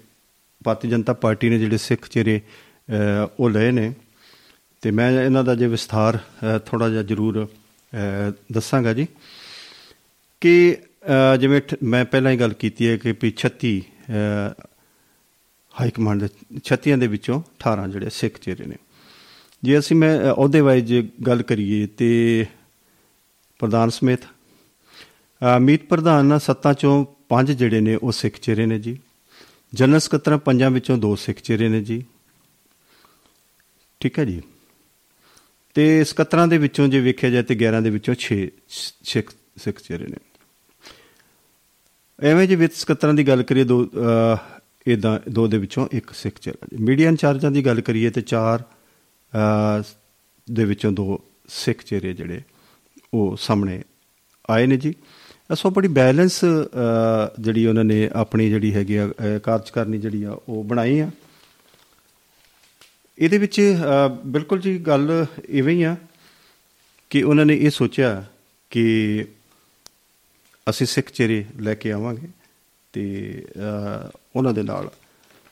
ਭਾਰਤੀ ਜਨਤਾ ਪਾਰਟੀ ਨੇ ਜਿਹੜੇ ਸਿੱਖ ਚਿਹਰੇ ਅ, ਉਹ ਲਏ ਨੇ ਤੇ ਮੈਂ ਇਹਨਾਂ ਦਾ ਜੇ ਵਿਸਥਾਰ ਥੋੜਾ ਜਿਹਾ ਜ਼ਰੂਰ ਅ, ਦੱਸਾਂਗਾ ਜੀ ਕਿ ਅ, ਜਿਵੇਂ ਠ- ਮੈਂ ਪਹਿਲਾਂ ਹੀ ਗੱਲ ਕੀਤੀ ਹੈ ਕਿ ਵੀ 36 ਅ, ਹਾਈ ਕਮਾਂਡ ਦੇ 36 ਦੇ ਵਿੱਚੋਂ 18 ਜਿਹੜੇ ਸਿੱਖ ਚਿਹਰੇ ਨੇ। ਜੇ ਅਸੀਂ ਮੈਂ ਅ, ਅਹੁਦੇ ਵਾਈਜ਼ ਗੱਲ ਕਰੀਏ ਤੇ ਪ੍ਰਧਾਨ ਸਮੇਤ ਅ, ਮੀਤ ਪ੍ਰਧਾਨ ਸੱਤਾਂ ਚੋਂ ਪੰਜ ਜਿਹੜੇ ਨੇ ਉਹ ਸਿੱਖ ਚਿਹਰੇ ਨੇ ਜੀ। ਜਨਰਲ ਸਕੱਤਰ ਪੰਜਾਂ ਵਿੱਚੋਂ ਦੋ ਸਿੱਖ ਚਿਹਰੇ ਨੇ ਜੀ। ਠੀਕ ਹੈ ਜੀ। ਤੇ ਸਕੱਤਰਾਂ ਦੇ ਵਿੱਚੋਂ ਜੇ ਵੇਖਿਆ ਜਾਏ ਤੇ 11 ਦੇ ਵਿੱਚੋਂ 6 ਸਿੱਖ ਸਿੱਖ ਚਿਹਰੇ ਨੇ। ਐਵੇਂ ਜੇ ਵਿੱਤ ਸਕੱਤਰਾਂ ਦੀ ਗੱਲ ਕਰੀਏ ਦੋ ਇਦਾਂ ਦੋ ਦੇ ਵਿੱਚੋਂ ਇੱਕ ਸਿੱਖ ਚਿਹਰਾ ਜੀ ਮੀਡੀਆ ਇੰਚਾਰਜਾਂ ਦੀ ਗੱਲ ਕਰੀਏ ਤੇ ਚਾਰ ਅਹ, ਦੇ ਵਿੱਚੋਂ ਦੋ ਸਿੱਖ ਚਿਹਰੇ ਜਿਹੜੇ ਉਹ ਸਾਹਮਣੇ ਆਏ ਨੇ ਜੀ। ਸੋ ਬੜੀ ਬੈਲੈਂਸ ਜਿਹੜੀ ਉਹਨਾਂ ਨੇ ਆਪਣੀ ਜਿਹੜੀ ਹੈਗੀ ਆ ਅਹ, ਕਾਰਜਕਾਰਨੀ ਜਿਹੜੀ ਆ ਉਹ ਬਣਾਈ ਆ। ਇਹਦੇ ਵਿੱਚ ਅ, ਬਿਲਕੁਲ ਜੀ ਗੱਲ ਇਵੇਂ ਹੀ ਆ ਕਿ ਉਹਨਾਂ ਨੇ ਇਹ ਸੋਚਿਆ ਕਿ ਅਸੀਂ ਸਿੱਖ ਚਿਹਰੇ ਲੈ ਕੇ ਆਵਾਂਗੇ। ਤੇ ਅ, ਉਹਨਾਂ ਦੇ ਨਾਲ।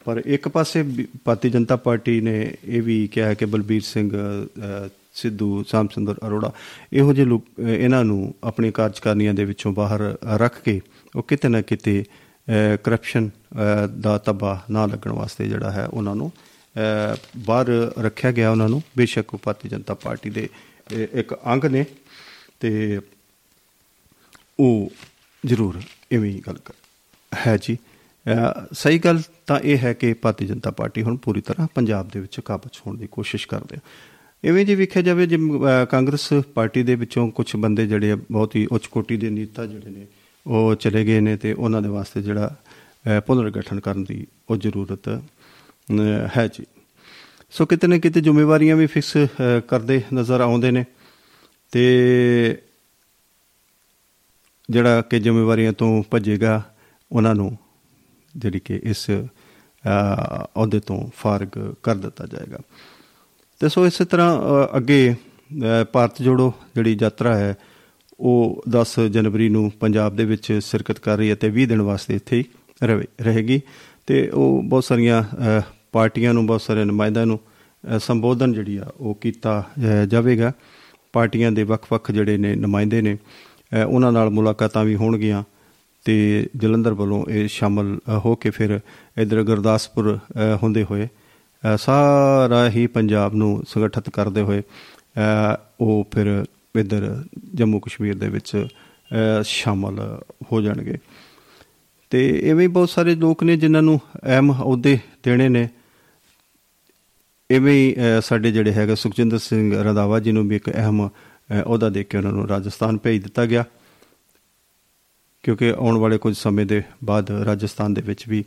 ਪਰ ਇੱਕ ਪਾਸੇ ਵੀ ਭਾਰਤੀ ਜਨਤਾ ਪਾਰਟੀ ਨੇ ਇਹ ਵੀ ਕਿਹਾ ਹੈ ਕਿ ਬਲਬੀਰ ਸਿੰਘ ਅ, ਸਿੱਧੂ ਸਾਮਸੁੰਦਰ ਅਰੋੜਾ ਇਹੋ ਜਿਹੇ ਲੋਕ ਅ, ਇਹਨਾਂ ਨੂੰ ਆਪਣੀ ਕਾਰਜਕਾਰਨੀਆਂ ਦੇ ਵਿੱਚੋਂ ਬਾਹਰ ਰੱਖ ਕੇ ਉਹ ਕਿਤੇ ਨਾ ਕਿਤੇ ਕਰਪਸ਼ਨ ਦਾ ਤਬਾ ਨਾ ਲੱਗਣ ਵਾਸਤੇ ਜਿਹੜਾ ਹੈ ਉਹਨਾਂ ਨੂੰ ਅ, ਬਾਹਰ ਰੱਖਿਆ ਗਿਆ ਉਹਨਾਂ ਨੂੰ। ਬੇਸ਼ੱਕ ਉਹ ਭਾਰਤੀ ਜਨਤਾ ਪਾਰਟੀ ਦੇ ਅ, ਇੱਕ ਅੰਗ ਨੇ ਤੇ ਉਹ ਜ਼ਰੂਰ ਇਵੇਂ ਹੀ ਗੱਲ ਕਰ ਹੈ ਜੀ। ਅ, ਸਹੀ ਗੱਲ ਤਾਂ ਇਹ ਹੈ ਕਿ ਭਾਰਤੀ ਜਨਤਾ ਪਾਰਟੀ ਹੁਣ ਪੂਰੀ ਤਰ੍ਹਾਂ ਪੰਜਾਬ ਦੇ ਵਿੱਚ ਕਾਬਜ ਹੋਣ ਦੀ ਕੋਸ਼ਿਸ਼ ਕਰਦੇ ਆ ਇਵੇਂ ਜੇ ਵੇਖਿਆ ਜਾਵੇ ਜੇ ਅ, ਕਾਂਗਰਸ ਪਾਰਟੀ ਦੇ ਵਿੱਚੋਂ ਕੁਝ ਬੰਦੇ ਜਿਹੜੇ ਆ, ਬਹੁਤ ਹੀ ਉੱਚ ਕੋਟੀ ਦੇ ਨੇਤਾ ਜਿਹੜੇ ਨੇ ਉਹ ਚਲੇ ਗਏ ਨੇ ਤੇ ਉਹਨਾਂ ਦੇ ਵਾਸਤੇ ਜਿਹੜਾ ਅ, ਪੁਨਰ ਗਠਨ ਕਰਨ ਦੀ ਉਹ ਜ਼ਰੂਰਤ ਅ, ਹੈ ਜੀ। ਸੋ ਕਿਤੇ ਨਾ ਕਿਤੇ ਜ਼ਿੰਮੇਵਾਰੀਆਂ ਵੀ ਫਿਕਸ ਅ, ਕਰਦੇ ਨਜ਼ਰ ਆਉਂਦੇ ਨੇ ਤੇ ਜਿਹੜਾ ਕਿ ਜ਼ਿੰਮੇਵਾਰੀਆਂ ਤੋਂ ਭੱਜੇਗਾ ਉਹਨਾਂ ਨੂੰ ਜਿਹੜੀ ਕਿ ਇਸ ਅ, ਅਹੁਦੇ ਤੋਂ ਫਾਰਗ ਕਰ ਦਿੱਤਾ ਜਾਏਗਾ। ਤੇ ਸੋ ਇਸੇ ਤਰ੍ਹਾਂ ਅ, ਅੱਗੇ ਅ, ਭਾਰਤ ਜੋੜੋ ਜਿਹੜੀ ਯਾਤਰਾ ਹੈ ਉਹ 10 ਜਨਵਰੀ ਨੂੰ ਪੰਜਾਬ ਦੇ ਵਿੱਚ ਸ਼ਿਰਕਤ ਕਰ ਰਹੀ ਹੈ ਤੇ 20 ਦਿਨ ਵਾਸਤੇ ਇੱਥੇ ਹੀ ਰਵੇ ਰਹੇਗੀ। ਤੇ ਉਹ ਬਹੁਤ ਸਾਰੀਆਂ ਅ, ਪਾਰਟੀਆਂ ਨੂੰ ਬਹੁਤ ਸਾਰੇ ਨੁਮਾਇੰਦਿਆਂ ਨੂੰ ਅ, ਸੰਬੋਧਨ ਜਿਹੜੀ ਆ ਉਹ ਕੀਤਾ ਅ, ਜਾਵੇਗਾ। ਪਾਰਟੀਆਂ ਦੇ ਵੱਖ-ਵੱਖ ਜਿਹੜੇ ਨੇ ਨੁਮਾਇੰਦੇ ਨੇ ਅ, ਉਹਨਾਂ ਨਾਲ ਮੁਲਾਕਾਤਾਂ ਵੀ ਹੋਣਗੀਆਂ। ਤੇ ਜਲੰਧਰ ਵੱਲੋਂ ਇਹ ਸ਼ਾਮਲ ਅ, ਹੋ ਕੇ ਫਿਰ ਇਧਰ ਗੁਰਦਾਸਪੁਰ ਅ, ਹੁੰਦੇ ਹੋਏ ਅ, ਸਾਰਾ ਹੀ ਪੰਜਾਬ ਨੂੰ ਸੰਗਠਿਤ ਕਰਦੇ ਹੋਏ ਅ, ਉਹ ਫਿਰ ਇਧਰ ਜੰਮੂ ਕਸ਼ਮੀਰ ਦੇ ਵਿੱਚ ਅ, ਸ਼ਾਮਲ ਹੋ ਜਾਣਗੇ। ਤੇ ਐਵੇਂ ਹੀ ਬਹੁਤ ਸਾਰੇ ਲੋਕ ਨੇ ਜਿਨ੍ਹਾਂ ਨੂੰ ਅਹਿਮ ਅਹੁਦੇ ਦੇਣੇ ਨੇ। ਐਵੇਂ ਹੀ ਅ, ਸਾਡੇ ਜਿਹੜੇ ਹੈਗੇ ਸੁਖਜਿੰਦਰ ਸਿੰਘ ਰੰਧਾਵਾ ਜੀ ਨੂੰ ਵੀ ਇੱਕ ਅਹਿਮ ਅ, ਅਹੁਦਾ ਦੇ ਕੇ ਉਹਨਾਂ ਨੂੰ ਰਾਜਸਥਾਨ ਭੇਜ ਦਿੱਤਾ ਗਿਆ। ਕਿਉਂਕਿ ਆਉਣ ਵਾਲੇ ਕੁਝ ਸਮੇਂ ਦੇ ਬਾਅਦ ਰਾਜਸਥਾਨ ਦੇ ਵਿੱਚ ਵੀ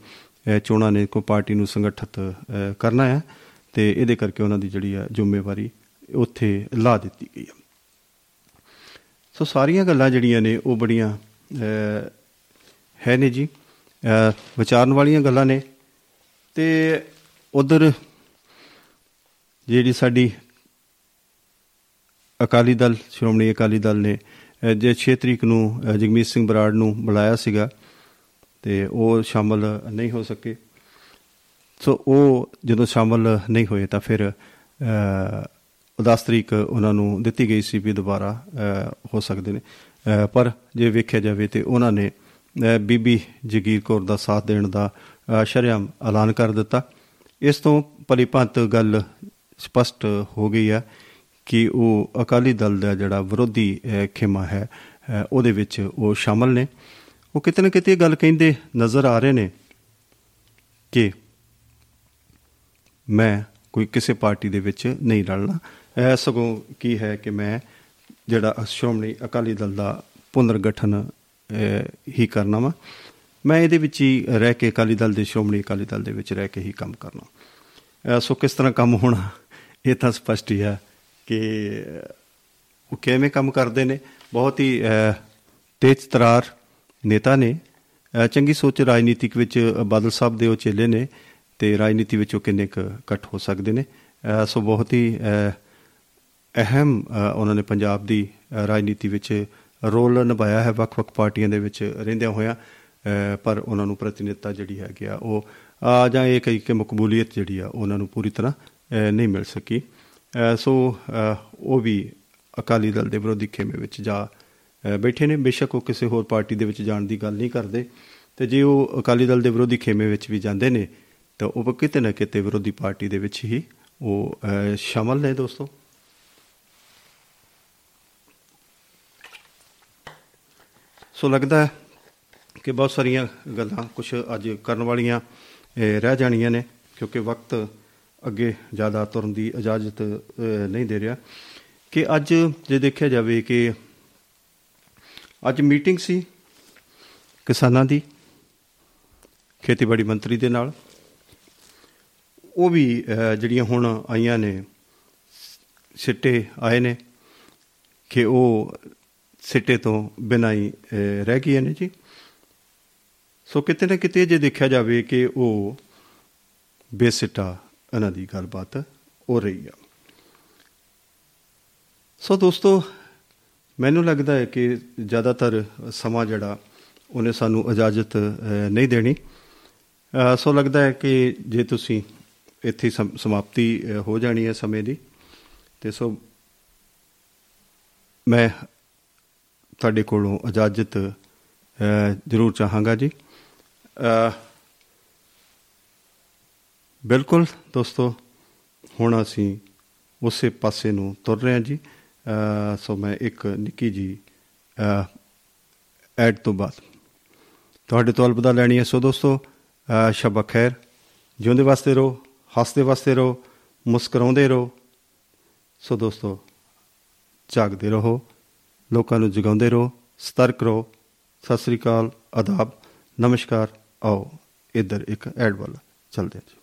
ਅ, ਚੋਣਾਂ ਨੇ ਕੋਈ ਪਾਰਟੀ ਨੂੰ ਸੰਗਠਿਤ ਅ, ਕਰਨਾ ਹੈ ਤੇ ਇਹਦੇ ਕਰਕੇ ਉਹਨਾਂ ਦੀ ਜਿਹੜੀ ਹੈ ਜ਼ਿੰਮੇਵਾਰੀ ਉੱਥੇ ਲਾ ਦਿੱਤੀ ਗਈ ਹੈ। ਸੋ ਸਾਰੀਆਂ ਗੱਲਾਂ ਜਿਹੜੀਆਂ ਨੇ ਉਹ ਬੜੀਆਂ ਅ, ਹੈ ਨੇ ਜੀ। ਅ, ਵਿਚਾਰਨ ਵਾਲੀਆਂ ਗੱਲਾਂ ਨੇ ਤੇ ਉਧਰ ਜਿਹੜੀ ਸਾਡੀ ਅਕਾਲੀ ਦਲ ਸ਼੍ਰੋਮਣੀ ਅਕਾਲੀ ਦਲ ਨੇ ਅ, ਜੇ 6 ਤਰੀਕ ਨੂੰ ਅ, ਜਗਮੀਤ ਸਿੰਘ ਬਰਾੜ ਨੂੰ ਬੁਲਾਇਆ ਸੀਗਾ ਤੇ ਉਹ ਸ਼ਾਮਲ ਨਹੀਂ ਹੋ ਸਕੇ। ਸੋ ਉਹ ਜਦੋਂ ਸ਼ਾਮਲ ਨਹੀਂ ਹੋਏ ਤਾਂ ਫਿਰ ਅ, 10 ਤਰੀਕ ਉਹਨਾਂ ਨੂੰ ਦਿੱਤੀ ਗਈ ਸੀ ਵੀ ਦੁਬਾਰਾ ਅ, ਹੋ ਸਕਦੇ ਨੇ। ਅ, ਪਰ ਜੇ ਵੇਖਿਆ ਜਾਵੇ ਤੇ ਉਹਨਾਂ ਨੇ ਅ, ਬੀਬੀ ਜਗੀਰ ਕੌਰ ਦਾ ਸਾਥ ਦੇਣ ਦਾ ਅ, ਸ਼ਰੇਆਮ ਐਲਾਨ ਕਰ ਦਿੱਤਾ। ਇਸ ਤੋਂ ਭਲੀਭਾਂਤ ਗੱਲ ਸਪਸ਼ਟ ਹੋ ਗਈ ਹੈ ਕਿ ਉਹ ਅਕਾਲੀ ਦਲ ਦਾ ਜਿਹੜਾ ਵਿਰੋਧੀ ਅ, ਖੇਮਾ ਹੈ ਅ, ਉਹਦੇ ਵਿੱਚ ਉਹ ਸ਼ਾਮਲ ਨੇ। ਉਹ ਕਿਤੇ ਨਾ ਕਿਤੇ ਇਹ ਗੱਲ ਕਹਿੰਦੇ ਨਜ਼ਰ ਆ ਰਹੇ ਨੇ ਕਿ ਮੈਂ ਕੋਈ ਕਿਸੇ ਪਾਰਟੀ ਦੇ ਵਿੱਚ ਨਹੀਂ ਰਲਣਾ ਇਹ ਸਗੋਂ ਕੀ ਹੈ ਕਿ ਮੈਂ ਜਿਹੜਾ ਸ਼੍ਰੋਮਣੀ ਅਕਾਲੀ ਦਲ ਦਾ ਪੁਨਰਗਠਨ ਅਹ, ਹੀ ਕਰਨਾ ਵਾ। ਮੈਂ ਇਹਦੇ ਵਿੱਚ ਹੀ ਰਹਿ ਕੇ ਅਕਾਲੀ ਦਲ ਦੇ ਸ਼੍ਰੋਮਣੀ ਅਕਾਲੀ ਦਲ ਦੇ ਵਿੱਚ ਰਹਿ ਕੇ ਹੀ ਕੰਮ ਕਰਨਾ। ਅਹ, ਸੋ ਕਿਸ ਤਰ੍ਹਾਂ ਕੰਮ ਹੋਣਾ ਇਹ ਤਾਂ ਸਪਸ਼ਟ ਹੀ ਹੈ। ਕਿ ਉਹ ਕਿਵੇਂ ਕੰਮ ਕਰਦੇ ਨੇ ਬਹੁਤ ਹੀ ਅਹ, ਤੇਜ਼ ਤਰਾਰ ਨੇਤਾ ਨੇ। ਅਹ, ਚੰਗੀ ਸੋਚ ਰਾਜਨੀਤਿਕ ਵਿੱਚ ਬਾਦਲ ਸਾਹਿਬ ਦੇ ਉਹ ਚੇਲੇ ਨੇ ਤੇ ਰਾਜਨੀਤੀ ਵਿੱਚ ਉਹ ਕਿੰਨੇ ਕੁ ਇਕੱਠ ਹੋ ਸਕਦੇ ਨੇ। ਅਹ, ਸੋ ਬਹੁਤ ਹੀ ਅਹ, ਅਹਿਮ ਅਹ, ਉਹਨਾਂ ਨੇ ਪੰਜਾਬ ਦੀ ਅਹ, ਰਾਜਨੀਤੀ ਵਿੱਚ ਰੋਲ ਨਿਭਾਇਆ ਹੈ। ਵੱਖ-ਵੱਖ ਪਾਰਟੀਆਂ ਦੇ ਵਿੱਚ ਰਹਿੰਦਿਆਂ ਹੋਇਆਂ ਅਹ, ਪਰ ਉਹਨਾਂ ਨੂੰ ਪ੍ਰਤੀਨਿਧਤਾ ਜਿਹੜੀ ਹੈਗੀ ਆ ਉਹ ਆ ਜਾਂ ਇਹ ਕਹੀ ਕਿ ਮਕਬੂਲੀਅਤ ਜਿਹੜੀ ਆ ਉਹਨਾਂ ਨੂੰ ਪੂਰੀ ਤਰ੍ਹਾਂ ਅਹ, ਨਹੀਂ ਮਿਲ ਸਕੀ। ਅਹ, ਸੋ ਅਹ, ਉਹ ਵੀ ਅਕਾਲੀ ਦਲ ਦੇ ਵਿਰੋਧੀ ਖੇਮੇ ਵਿੱਚ ਜਾ ਅਹ, ਬੈਠੇ ਨੇ। ਬੇਸ਼ੱਕ ਉਹ ਕਿਸੇ ਹੋਰ ਪਾਰਟੀ ਦੇ ਵਿੱਚ ਜਾਣ ਦੀ ਗੱਲ ਨਹੀਂ ਕਰਦੇ। ਤੇ ਜੇ ਉਹ ਅਕਾਲੀ ਦਲ ਦੇ ਵਿਰੋਧੀ ਖੇਮੇ ਵਿੱਚ ਵੀ ਜਾਂਦੇ ਨੇ ਤਾਂ ਉਹ ਕਿਤੇ ਨਾ ਕਿਤੇ ਵਿਰੋਧੀ ਪਾਰਟੀ ਦੇ ਵਿੱਚ ਹੀ ਉਹ ਅਹ, ਸ਼ਾਮਲ ਨੇ ਦੋਸਤੋ। ਸੋ ਲੱਗਦਾ ਹੈ ਕਿ ਬਹੁਤ ਸਾਰੀਆਂ ਗੱਲਾਂ ਕੁਝ ਅੱਜ ਕਰਨ ਵਾਲੀਆਂ ਅਹ, ਰਹਿ ਜਾਣੀਆਂ ਨੇ ਕਿਉਂਕਿ ਵਕਤ ਅੱਗੇ ਜ਼ਿਆਦਾ ਤੁਰਨ ਦੀ ਇਜਾਜ਼ਤ ਅਹ, ਨਹੀਂ ਦੇ ਰਿਹਾ। ਕਿ ਅੱਜ ਜੇ ਦੇਖਿਆ ਜਾਵੇ ਕਿ ਅੱਜ ਮੀਟਿੰਗ ਸੀ ਕਿਸਾਨਾਂ ਦੀ ਖੇਤੀਬਾੜੀ ਮੰਤਰੀ ਦੇ ਨਾਲ। ਉਹ ਵੀ ਅਹ, ਜਿਹੜੀਆਂ ਹੁਣ ਆਈਆਂ ਨੇ ਸਿੱਟੇ ਆਏ ਨੇ ਕਿ ਉਹ ਸਿੱਟੇ ਤੋਂ ਬਿਨਾਂ ਹੀ ਅਹ, ਰਹਿ ਗਏ ਨੇ ਜੀ। ਸੋ ਕਿਤੇ ਨਾ ਕਿਤੇ ਜੇ ਦੇਖਿਆ ਜਾਵੇ ਕਿ ਉਹ ਬੇਸਿੱਟਾ ਇਹਨਾਂ ਦੀ ਗੱਲਬਾਤ ਹੋ ਰਹੀ ਆ। ਸੋ ਦੋਸਤੋ ਮੈਨੂੰ ਲੱਗਦਾ ਹੈ ਕਿ ਜ਼ਿਆਦਾਤਰ ਸਮਾਂ ਜਿਹੜਾ ਉਹਨੇ ਸਾਨੂੰ ਇਜਾਜ਼ਤ ਅਹ, ਨਹੀਂ ਦੇਣੀ। ਅਹ, ਸੋ ਲੱਗਦਾ ਹੈ ਕਿ ਜੇ ਤੁਸੀਂ ਇੱਥੇ ਹੀ ਸਮ- ਸਮਾਪਤੀ ਅਹ, ਹੋ ਜਾਣੀ ਹੈ ਸਮੇਂ ਦੀ ਤੇ ਸੋ ਮੈਂ ਤੁਹਾਡੇ ਕੋਲੋਂ ਇਜਾਜ਼ਤ ਅਹ, ਜ਼ਰੂਰ ਚਾਹਾਂਗਾ ਜੀ। ਅਹ, ਬਿਲਕੁਲ ਦੋਸਤੋ ਹੁਣ ਅਸੀਂ ਉਸੇ ਪਾਸੇ ਨੂੰ ਤੁਰ ਰਹੇ ਹਾਂ ਜੀ। ਅਹ, ਸੋ ਮੈਂ ਇੱਕ ਨਿੱਕੀ ਜੀ ਐਡ ਤੋਂ ਬਾਅਦ ਤੁਹਾਡੇ ਤੋਂ ਅਲਵਿਦਾ ਲੈਣੀ ਹੈ। ਸੋ ਦੋਸਤੋ ਅਹ, ਸ਼ਬਾ ਖੈਰ ਜਿਉਂਦੇ ਵਾਸਤੇ ਰਹੋ ਹੱਸਦੇ ਵਾਸਤੇ ਰਹੋ ਮੁਸਕਰਾਉਂਦੇ ਰਹੋ। ਸੋ ਦੋਸਤੋ ਜਾਗਦੇ ਰਹੋ ਲੋਕਾਂ ਨੂੰ ਜਗਾਉਂਦੇ ਰਹੋ ਸਤਰਕ ਰਹੋ। ਸਤਿ ਸ੍ਰੀ ਅਕਾਲ ਆਦਾਬ ਨਮਸਕਾਰ। ਆਓ ਇੱਧਰ ਇੱਕ ਐਡ ਵੱਲ ਚੱਲਦੇ ਹਾਂ ਜੀ।